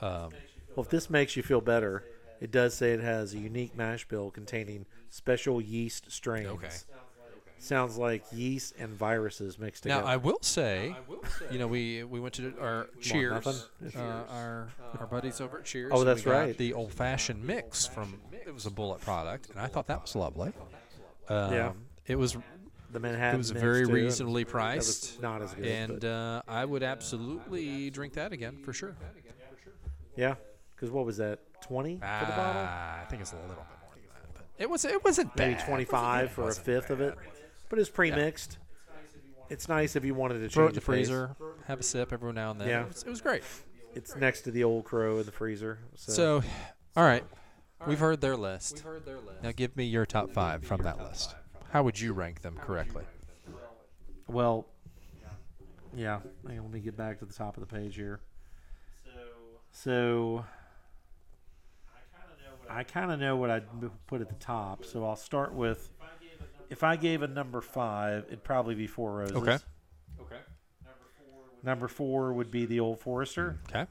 Um, Well, if this makes you feel better, it does say it has a unique mash bill containing special yeast strains. Okay. Sounds like yeast and viruses mixed now together. Now I will say, you know, we we went to our Cheers, uh, our our buddies over at Cheers. Oh, that's right. The old fashioned mix from it was a Bullet product, and I thought that was lovely. Um, Yeah. It was the Manhattan it was very too, reasonably that was priced, not as good. and uh, I would absolutely drink that again for sure. yeah, because what was that? Twenty for the bottle? Ah, I think it's a little bit more than that, but it was it wasn't Maybe bad. twenty-five for a wasn't fifth of it, but it's pre-mixed. It's nice if you wanted to Throw it change in the the pace. freezer, have a sip every now and then. Yeah. It, was, it was great. It's next to the old crow in the freezer. So, So, all right, we've heard their list. Now give me your top five from that list. How would you rank them correctly? well, yeah. hang on, let me get back to the top of the page here. So, I kind of know what I'd m- put at the top. So I'll start with. If I gave a number five, it'd probably be Four Roses. Okay. Okay. Number four would be the Old Forester. Okay.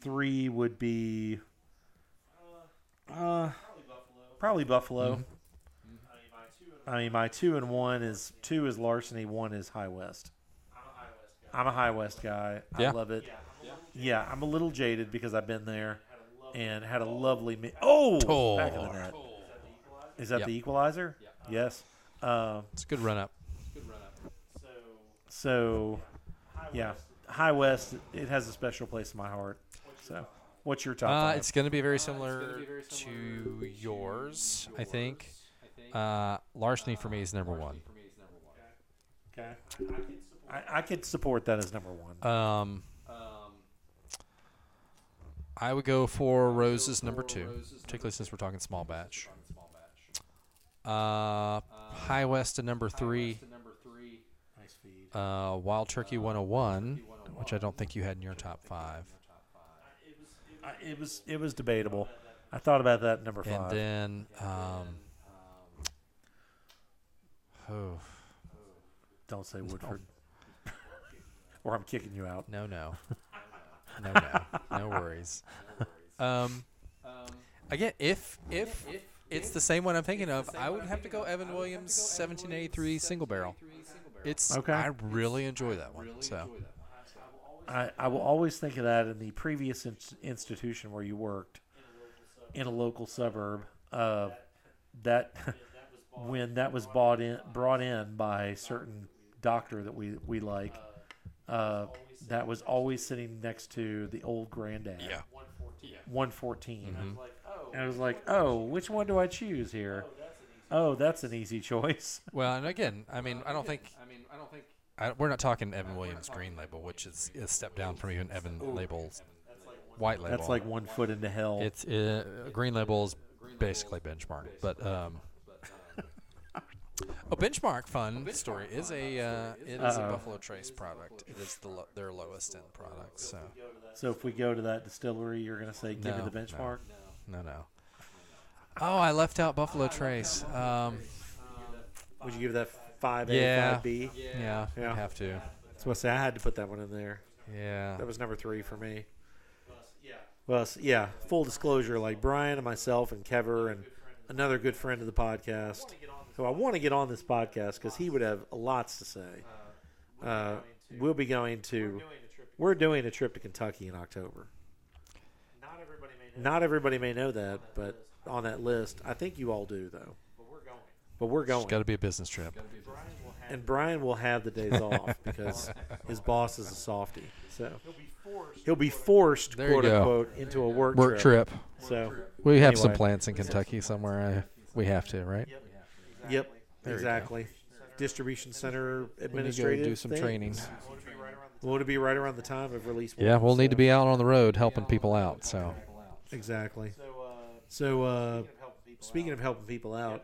Three would be. Uh, uh probably Buffalo. Mm-hmm. Mm-hmm. I mean, my two and one is two is larceny, one is High West. I'm a High West guy. Yeah. I love it. Yeah, I'm a little jaded because I've been there and had a lovely. Mi- oh, Oh. back of the net. Is that Yep. the equalizer? Yes. Um, It's a good run up. Good run up. so, yeah, High West. It has a special place in my heart. So, what's your top Uh, five? it's going to be very similar to yours, I think. Uh, larceny for me is number one. Okay. I, I could support that as number one. Um, I would go for roses number two, particularly since we're talking small batch. Uh, High West to number three. nice feed. Uh, Wild Turkey 101, which I don't think you had in your top five. I, it was it was debatable. I thought about that at number And then, um, oh, Don't say Woodford, or I'm kicking you out. no, no. No, no. No worries. Um, again, if, if, it's the same one I'm thinking of, I would have to go Evan Williams 1783 single barrel. It's Okay. I really enjoy that one. So I, I will always think of that in the previous in- institution where you worked in a local suburb. Uh, that when that was bought in, brought in by a certain doctor that we we like, uh, that was always sitting next to the old granddad. yeah, 114. And I was like, oh, which one do I choose here? Oh, that's an easy choice. well, and again, I mean, I don't think, I mean, I don't think I, we're not talking Evan Williams green label, which is a step down from even Evan label's white label. That's like one foot into hell. it's uh, green label is basically benchmark, but um, a benchmark fun story is a uh, it is a Buffalo Trace product. It is the lo- their lowest end product. So so if we go to that distillery, you're gonna say, give No, me the benchmark. no, no. No. Oh, I left out Buffalo Trace. Um, Would you give that five A, Yeah. five B? yeah, Yeah. I have to. So I say I had to put that one in there. Yeah. That was number three for me. Well, s- yeah. Full disclosure, like Brian and myself and Kever and another good friend of the podcast, who I want to get on this podcast because he would have lots to say. Uh, we'll be going to. We're doing a trip to Kentucky in October. Not everybody may know that, but on that list, I think you all do though. But we're It's going, got to be a business trip. and Brian will have the days off because his boss is a softie. So he'll be forced, There you quote go. unquote, into a work, Work trip. So, We have some plants in Kentucky somewhere. I, we have to, right? yep, There exactly. Distribution center We need to administrative. do some things. training. Won't it be right around the time of release? Yeah, we'll need to be out on the road helping people out. So exactly. So, uh, speaking of helping people out,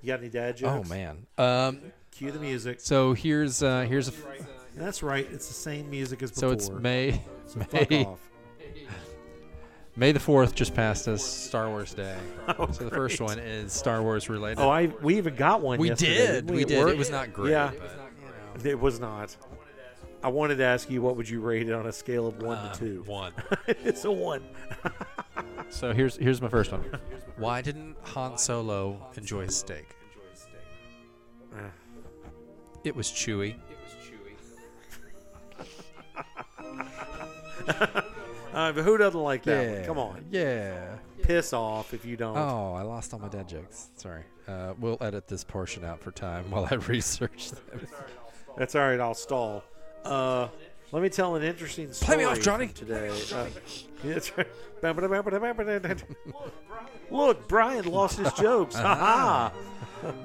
you got any dad jokes? Oh jokes? man. Um, Cue the music. so here's uh, here's a f- That's right. It's the same music as so before. it's May So fuck May off. May the fourth just passed us Star Wars Day. Oh, So the first one is Star Wars related. Oh, I we even got one. we yesterday, did. didn't We at did. work? It was not great. Yeah. but, you It was not. I wanted to ask you what would you rate it on a scale of one know, to two. One. it's a one. So here's here's my first one. Why didn't Han Solo enjoy steak? It was chewy. Uh, but who doesn't like that one? Come on, Yeah. piss off if you don't. Oh, I lost all my dad jokes. Sorry. Uh, we'll edit this portion out for time while I research them. That's all right. I'll stall. Uh, let me tell an interesting story. Play me off, Johnny. Today. Uh, that's right. Look, Brian lost his jokes. Ha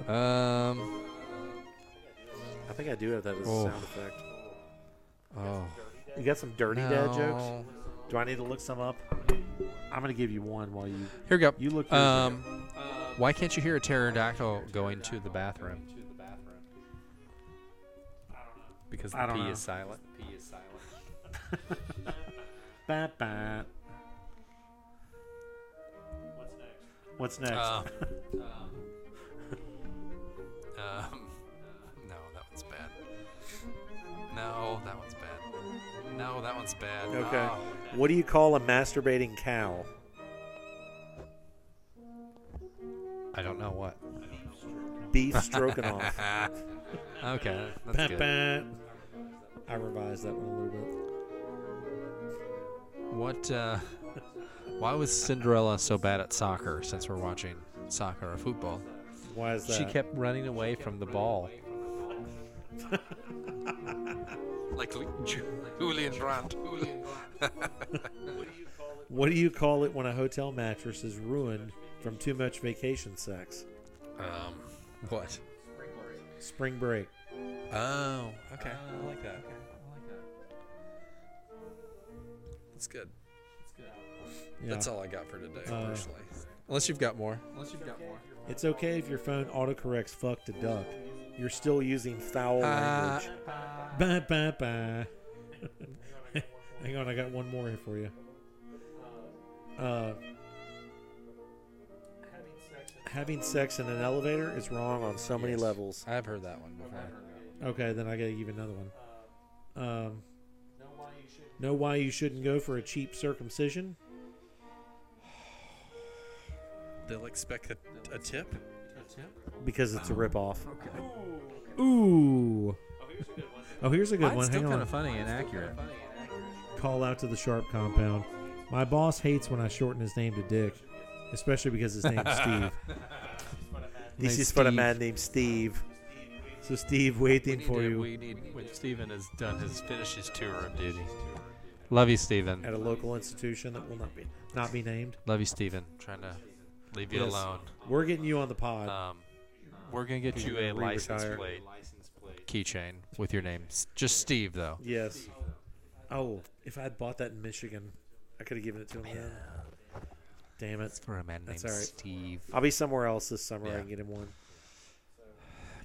ha. Um. I think I do have that as a Oh. sound effect. Oh. You got some dirty dad jokes? Do I need to look some up? I'm gonna give you one while you Here we go. you look. Um. Why can't you hear a pterodactyl going to the bathroom? Because the P know. is silent. P is silent. Ba, ba. What's next? Um, um, no, that one's bad. No, that one's bad. No, that one's bad. Okay. Oh. what do you call a masturbating cow? I don't know what. Beef stroganoff. okay, Ba, that's good. Ba. I revised that one a little bit. What? Uh, why was Cinderella so bad at soccer? Since we're watching soccer or football, Why is that? she kept running away from the ball. like Julian Brandt. What do you call it when a hotel mattress is ruined from too much vacation sex? Um, what? Spring break. Oh, okay. I like that. Okay. I like that. That's good. Yeah. That's all I got for today, Uh, personally. Unless you've got more. Unless you've got more. It's okay if your phone autocorrects fuck to duck. You're still using foul Uh, language. Ba, ba, ba. Hang on, I got one more here for you. Uh, having sex in an elevator is wrong on so many Yes. levels. I've heard that one before. Okay, then I gotta give you another one. Um, know why you shouldn't go for a cheap circumcision? They'll expect a, a tip? Because it's a ripoff. Okay. Ooh. Oh, here's a good Mine's one. still kind on. of funny and accurate. Call out to the Sharp compound. My boss hates when I shorten his name to Dick, especially because his name's Steve. this is for a man named Steve. So, Steve, waiting for you We need when Steven has done his finished his tour of duty. Love you, Steven. at a local institution that will not be not be named. Love you, Steven. Trying to leave you Yes. alone. We're getting you on the pod. Um, we're gonna get you a license re-retire. plate. keychain with your name. S- Just Steve though. Yes. Oh, if I'd bought that in Michigan, I could have given it to him then. Damn it. For a man That's named all right. Steve. I'll be somewhere else this summer. I Yeah. can get him one.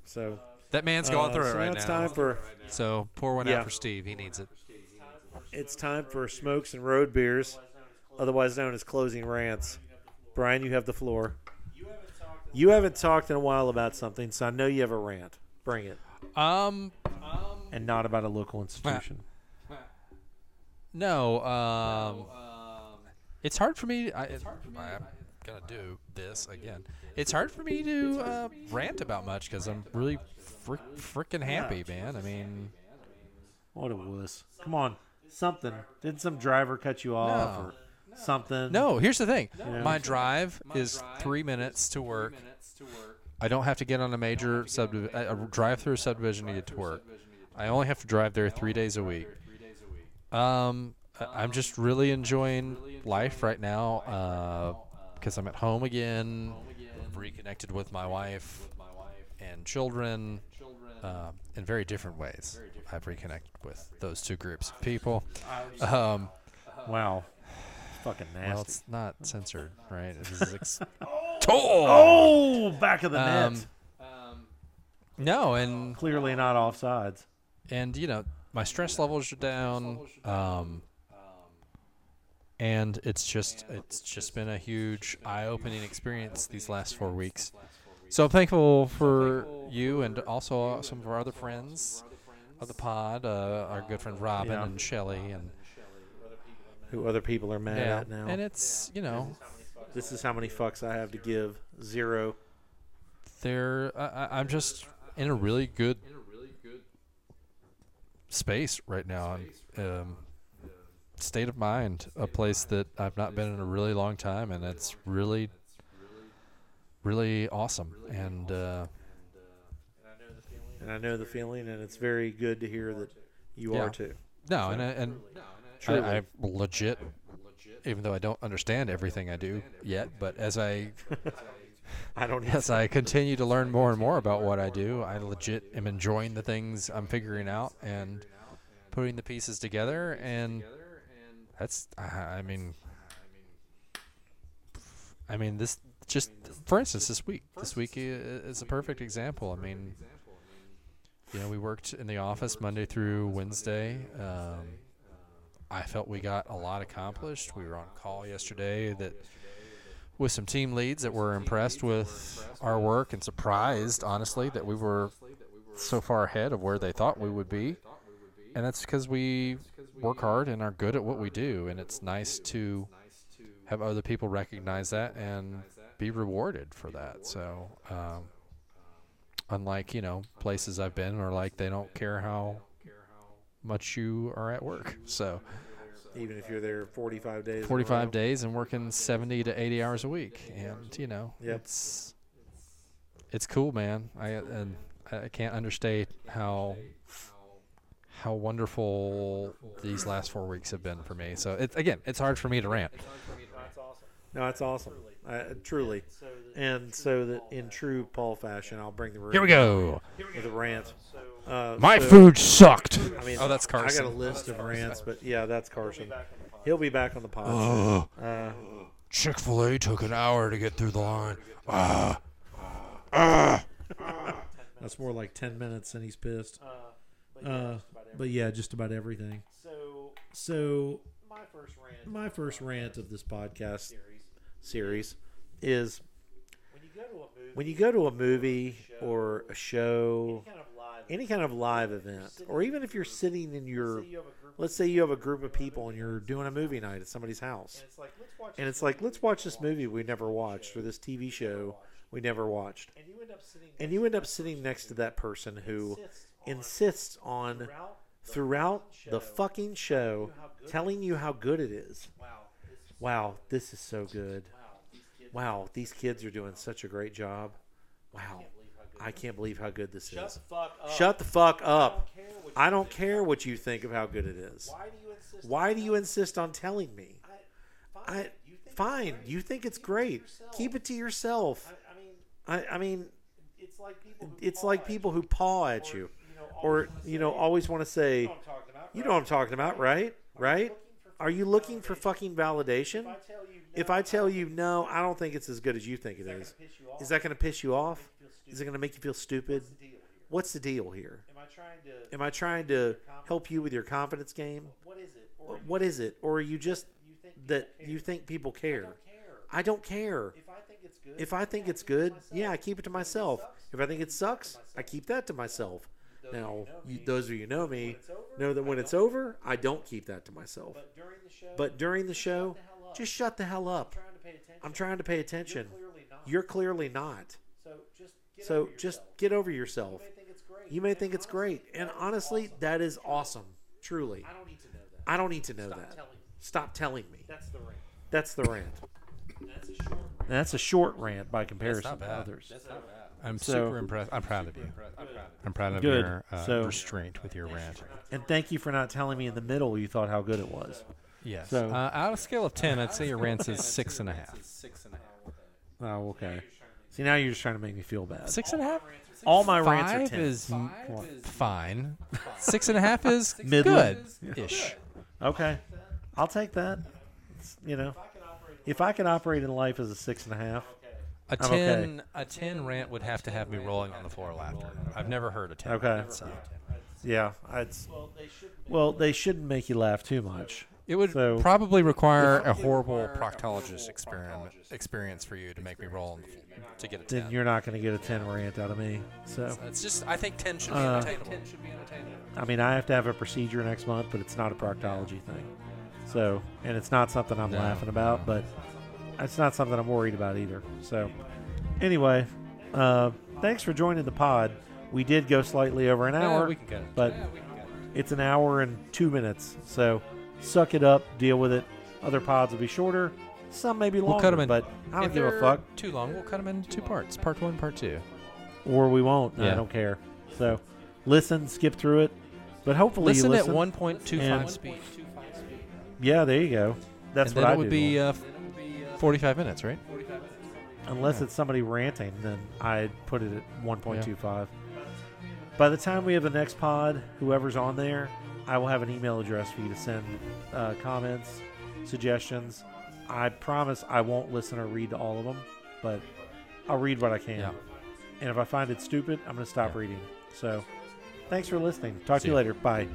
So That man's going uh, through so it right now it's time for so pour one Yeah. out for Steve. He needs it. it's time for smokes and road beers, otherwise known as closing rants. Brian, you have the floor. You haven't talked in a while about something, so I know you have a rant. Bring it, Um, and not about a local institution. no. Um, it's hard for me. I, I'm gonna do this again. It's hard for me to uh, rant about much because I'm really frick, freaking happy, man. I mean, What a wuss! Come on, something. Did some driver cut you off No. or something? no. Here's the thing. Yeah. My drive is three minutes to work. I don't have to get on a major subdiv- a drive-through subdivision to get to work. I only have to drive there three days a week. Um, I- I'm just really enjoying life right now because I'm at home again, reconnected with my wife and children uh, in very different ways. I've reconnected with those two groups of people. Um, Wow. Fucking nasty. well, it's not censored, right? This is ex- oh, back of the Um, net. no, and Clearly not offsides. and you know my stress levels are down um, and it's just it's just been a huge eye-opening experience these last four weeks so i'm thankful for you and also some of our other friends of the pod uh, our good friend robin Yeah. and shelly and Who other people are mad yeah at now? and it's you know this is how many fucks I have to give. Zero. they're I, I- i'm just in a really good space right now and um, state of mind a place that i've not been in a really long time and it's really really awesome and uh, And I know the feeling, and it's very good to hear that you Yeah. are too. no and I, and. I, I legit even though i don't understand everything i do yet but as i I don't as I continue to learn more and more about what I do, I legit am enjoying the things I'm figuring out and putting the pieces together. And that's, I mean, I mean, this just, for instance, this week, this week is a perfect example. I mean, you know, we worked in the office Monday through Wednesday. Um, I felt we got a lot accomplished. We were on call yesterday that with some team leads that were impressed with our work and surprised, honestly, that we were so far ahead of where they thought we would be. And that's because we work hard and are good at what we do. And it's nice to have other people recognize that and be rewarded for that. So, um, unlike, you know, places I've been where like they don't care how much you are at work. So, even if you're there 45 days. 45 days and working 70 to 80 hours a week and you know Yep. it's it's cool man i and i can't understate how how wonderful these last four weeks have been for me so it's again it's hard for me to rant No, that's awesome. Uh, truly. And so that in true Paul fashion, I'll bring the room here we go with a rant. Uh, My so- food sucked. I mean, Oh, that's Carson. I got a Carson. list of rants, but yeah, that's Carson. He'll be back on the pod. Ugh. Uh, Chick fil A took an hour to get through the line. Ah. Ah. that's more like 10 minutes, and he's pissed. Uh, but yeah, just about everything. So So my first rant. my first rant of this podcast series is When you go to a movie, when you go to a movie or a show, kind of live. any kind of live event, or even if you're sitting in your, you have a group, let's say you have a group of people and you're doing a movie night at somebody's house, and it's like let's watch. and it's like let's watch this movie we never watched or this TV show we never watched, and you end up sitting. and you end up sitting next to that person who insists on throughout the fucking show telling you how good it is. Wow, this is, Wow, this is so good. wow, these kids. Wow, these kids are doing such a great job. Wow, I can't believe how good this Shut is. the fuck up. Shut the fuck up. I don't care what you think. care what you think of how good it is. Why do you insist? Why on do you insist on telling me? I, fine. I you think it's fine. great. You think it's Keep it to great. yourself. Keep it to yourself. I, I mean, I, I mean, it's like people. Who it's paw like at people you, who paw at or, you, know, or you know always want to say, you know what I'm talking about, right? Right? Are you looking for fucking validation? If I tell you no, I don't think it's as good as you think it is. Is that going to piss you off? Is it going to make you feel stupid? What's the deal here? Am I trying to? Am I trying to help you with your confidence game? What is it? Or What is it? Or are you just you think that you think people care? care? I don't care. If I think it's good, If I think it's good, yeah, I keep it to myself. If I think it sucks, I keep that to myself. Now, you, those of you who know me know that when it's over, I don't keep that to myself. but during the show, But during the show, just shut the hell up. trying to pay attention. I'm trying to pay attention. clearly not. You're clearly not. so just get So over just yourself. get over yourself. You may think it's great. You may think it's great, and honestly, that is awesome. Truly, I don't need to know that. I don't need to know that. telling. Stop telling me. That's the rant. That's the rant. That's a short. And that's a short rant by comparison not to bad. others. I'm So- super impressed. I'm proud of you. I'm proud of Good. your uh, So- restraint with your rant. And thank you for not telling me in the middle you thought how good it was. Yes. So- uh, out of scale of ten, I'd say your rant is six and a half. Six and a half. Oh, okay. See, now you're just trying to make me feel bad. Six and a half. All my rants are Five 10. is m- fine. Six and a half is Middling. good-ish. Okay, I'll take that. It's, you know, if I could operate in life as a six and a half, A I'm okay. ten, a ten rant would have to have me rolling on the floor laughter. I've never heard a ten. Okay. rant, so. yeah, I'd. Well, they should. Well, they shouldn't make you laugh too much. It would So- probably require a horrible proctologist experiment experience for you to make me roll on the floor to get a Then ten. you're not going to get a ten rant out of me. So, It's just I think ten should be Uh, unattainable. I mean, I have to have a procedure next month, but it's not a proctology thing. So, and it's not something I'm No, laughing about, but it's not something I'm worried about either. So, anyway, uh, thanks for joining the pod. We did go slightly over an Yeah, hour, we can it. but it's an hour and two minutes. So, suck it up, deal with it. Other pods will be shorter. Some may be longer, We'll cut 'em in- but I don't If give a they're fuck. Too long. We'll cut them into two parts. Part one, part two. Or we won't. I Yeah. don't care. So, listen, skip through it. But hopefully, Listen, you listen at one point two and- speed. Yeah, there you go. That's and what then I it would do. be uh, forty-five minutes, right? Unless yeah. it's somebody ranting, then I'd put it at 1.25. By the time we have the next pod, whoever's on there, I will have an email address for you to send uh, comments, suggestions. I promise I won't listen or read to all of them, but I'll read what I can. Yeah. And if I find it stupid, I'm going to stop Yeah. reading. So, thanks for listening. Talk See to you ya. later. Bye.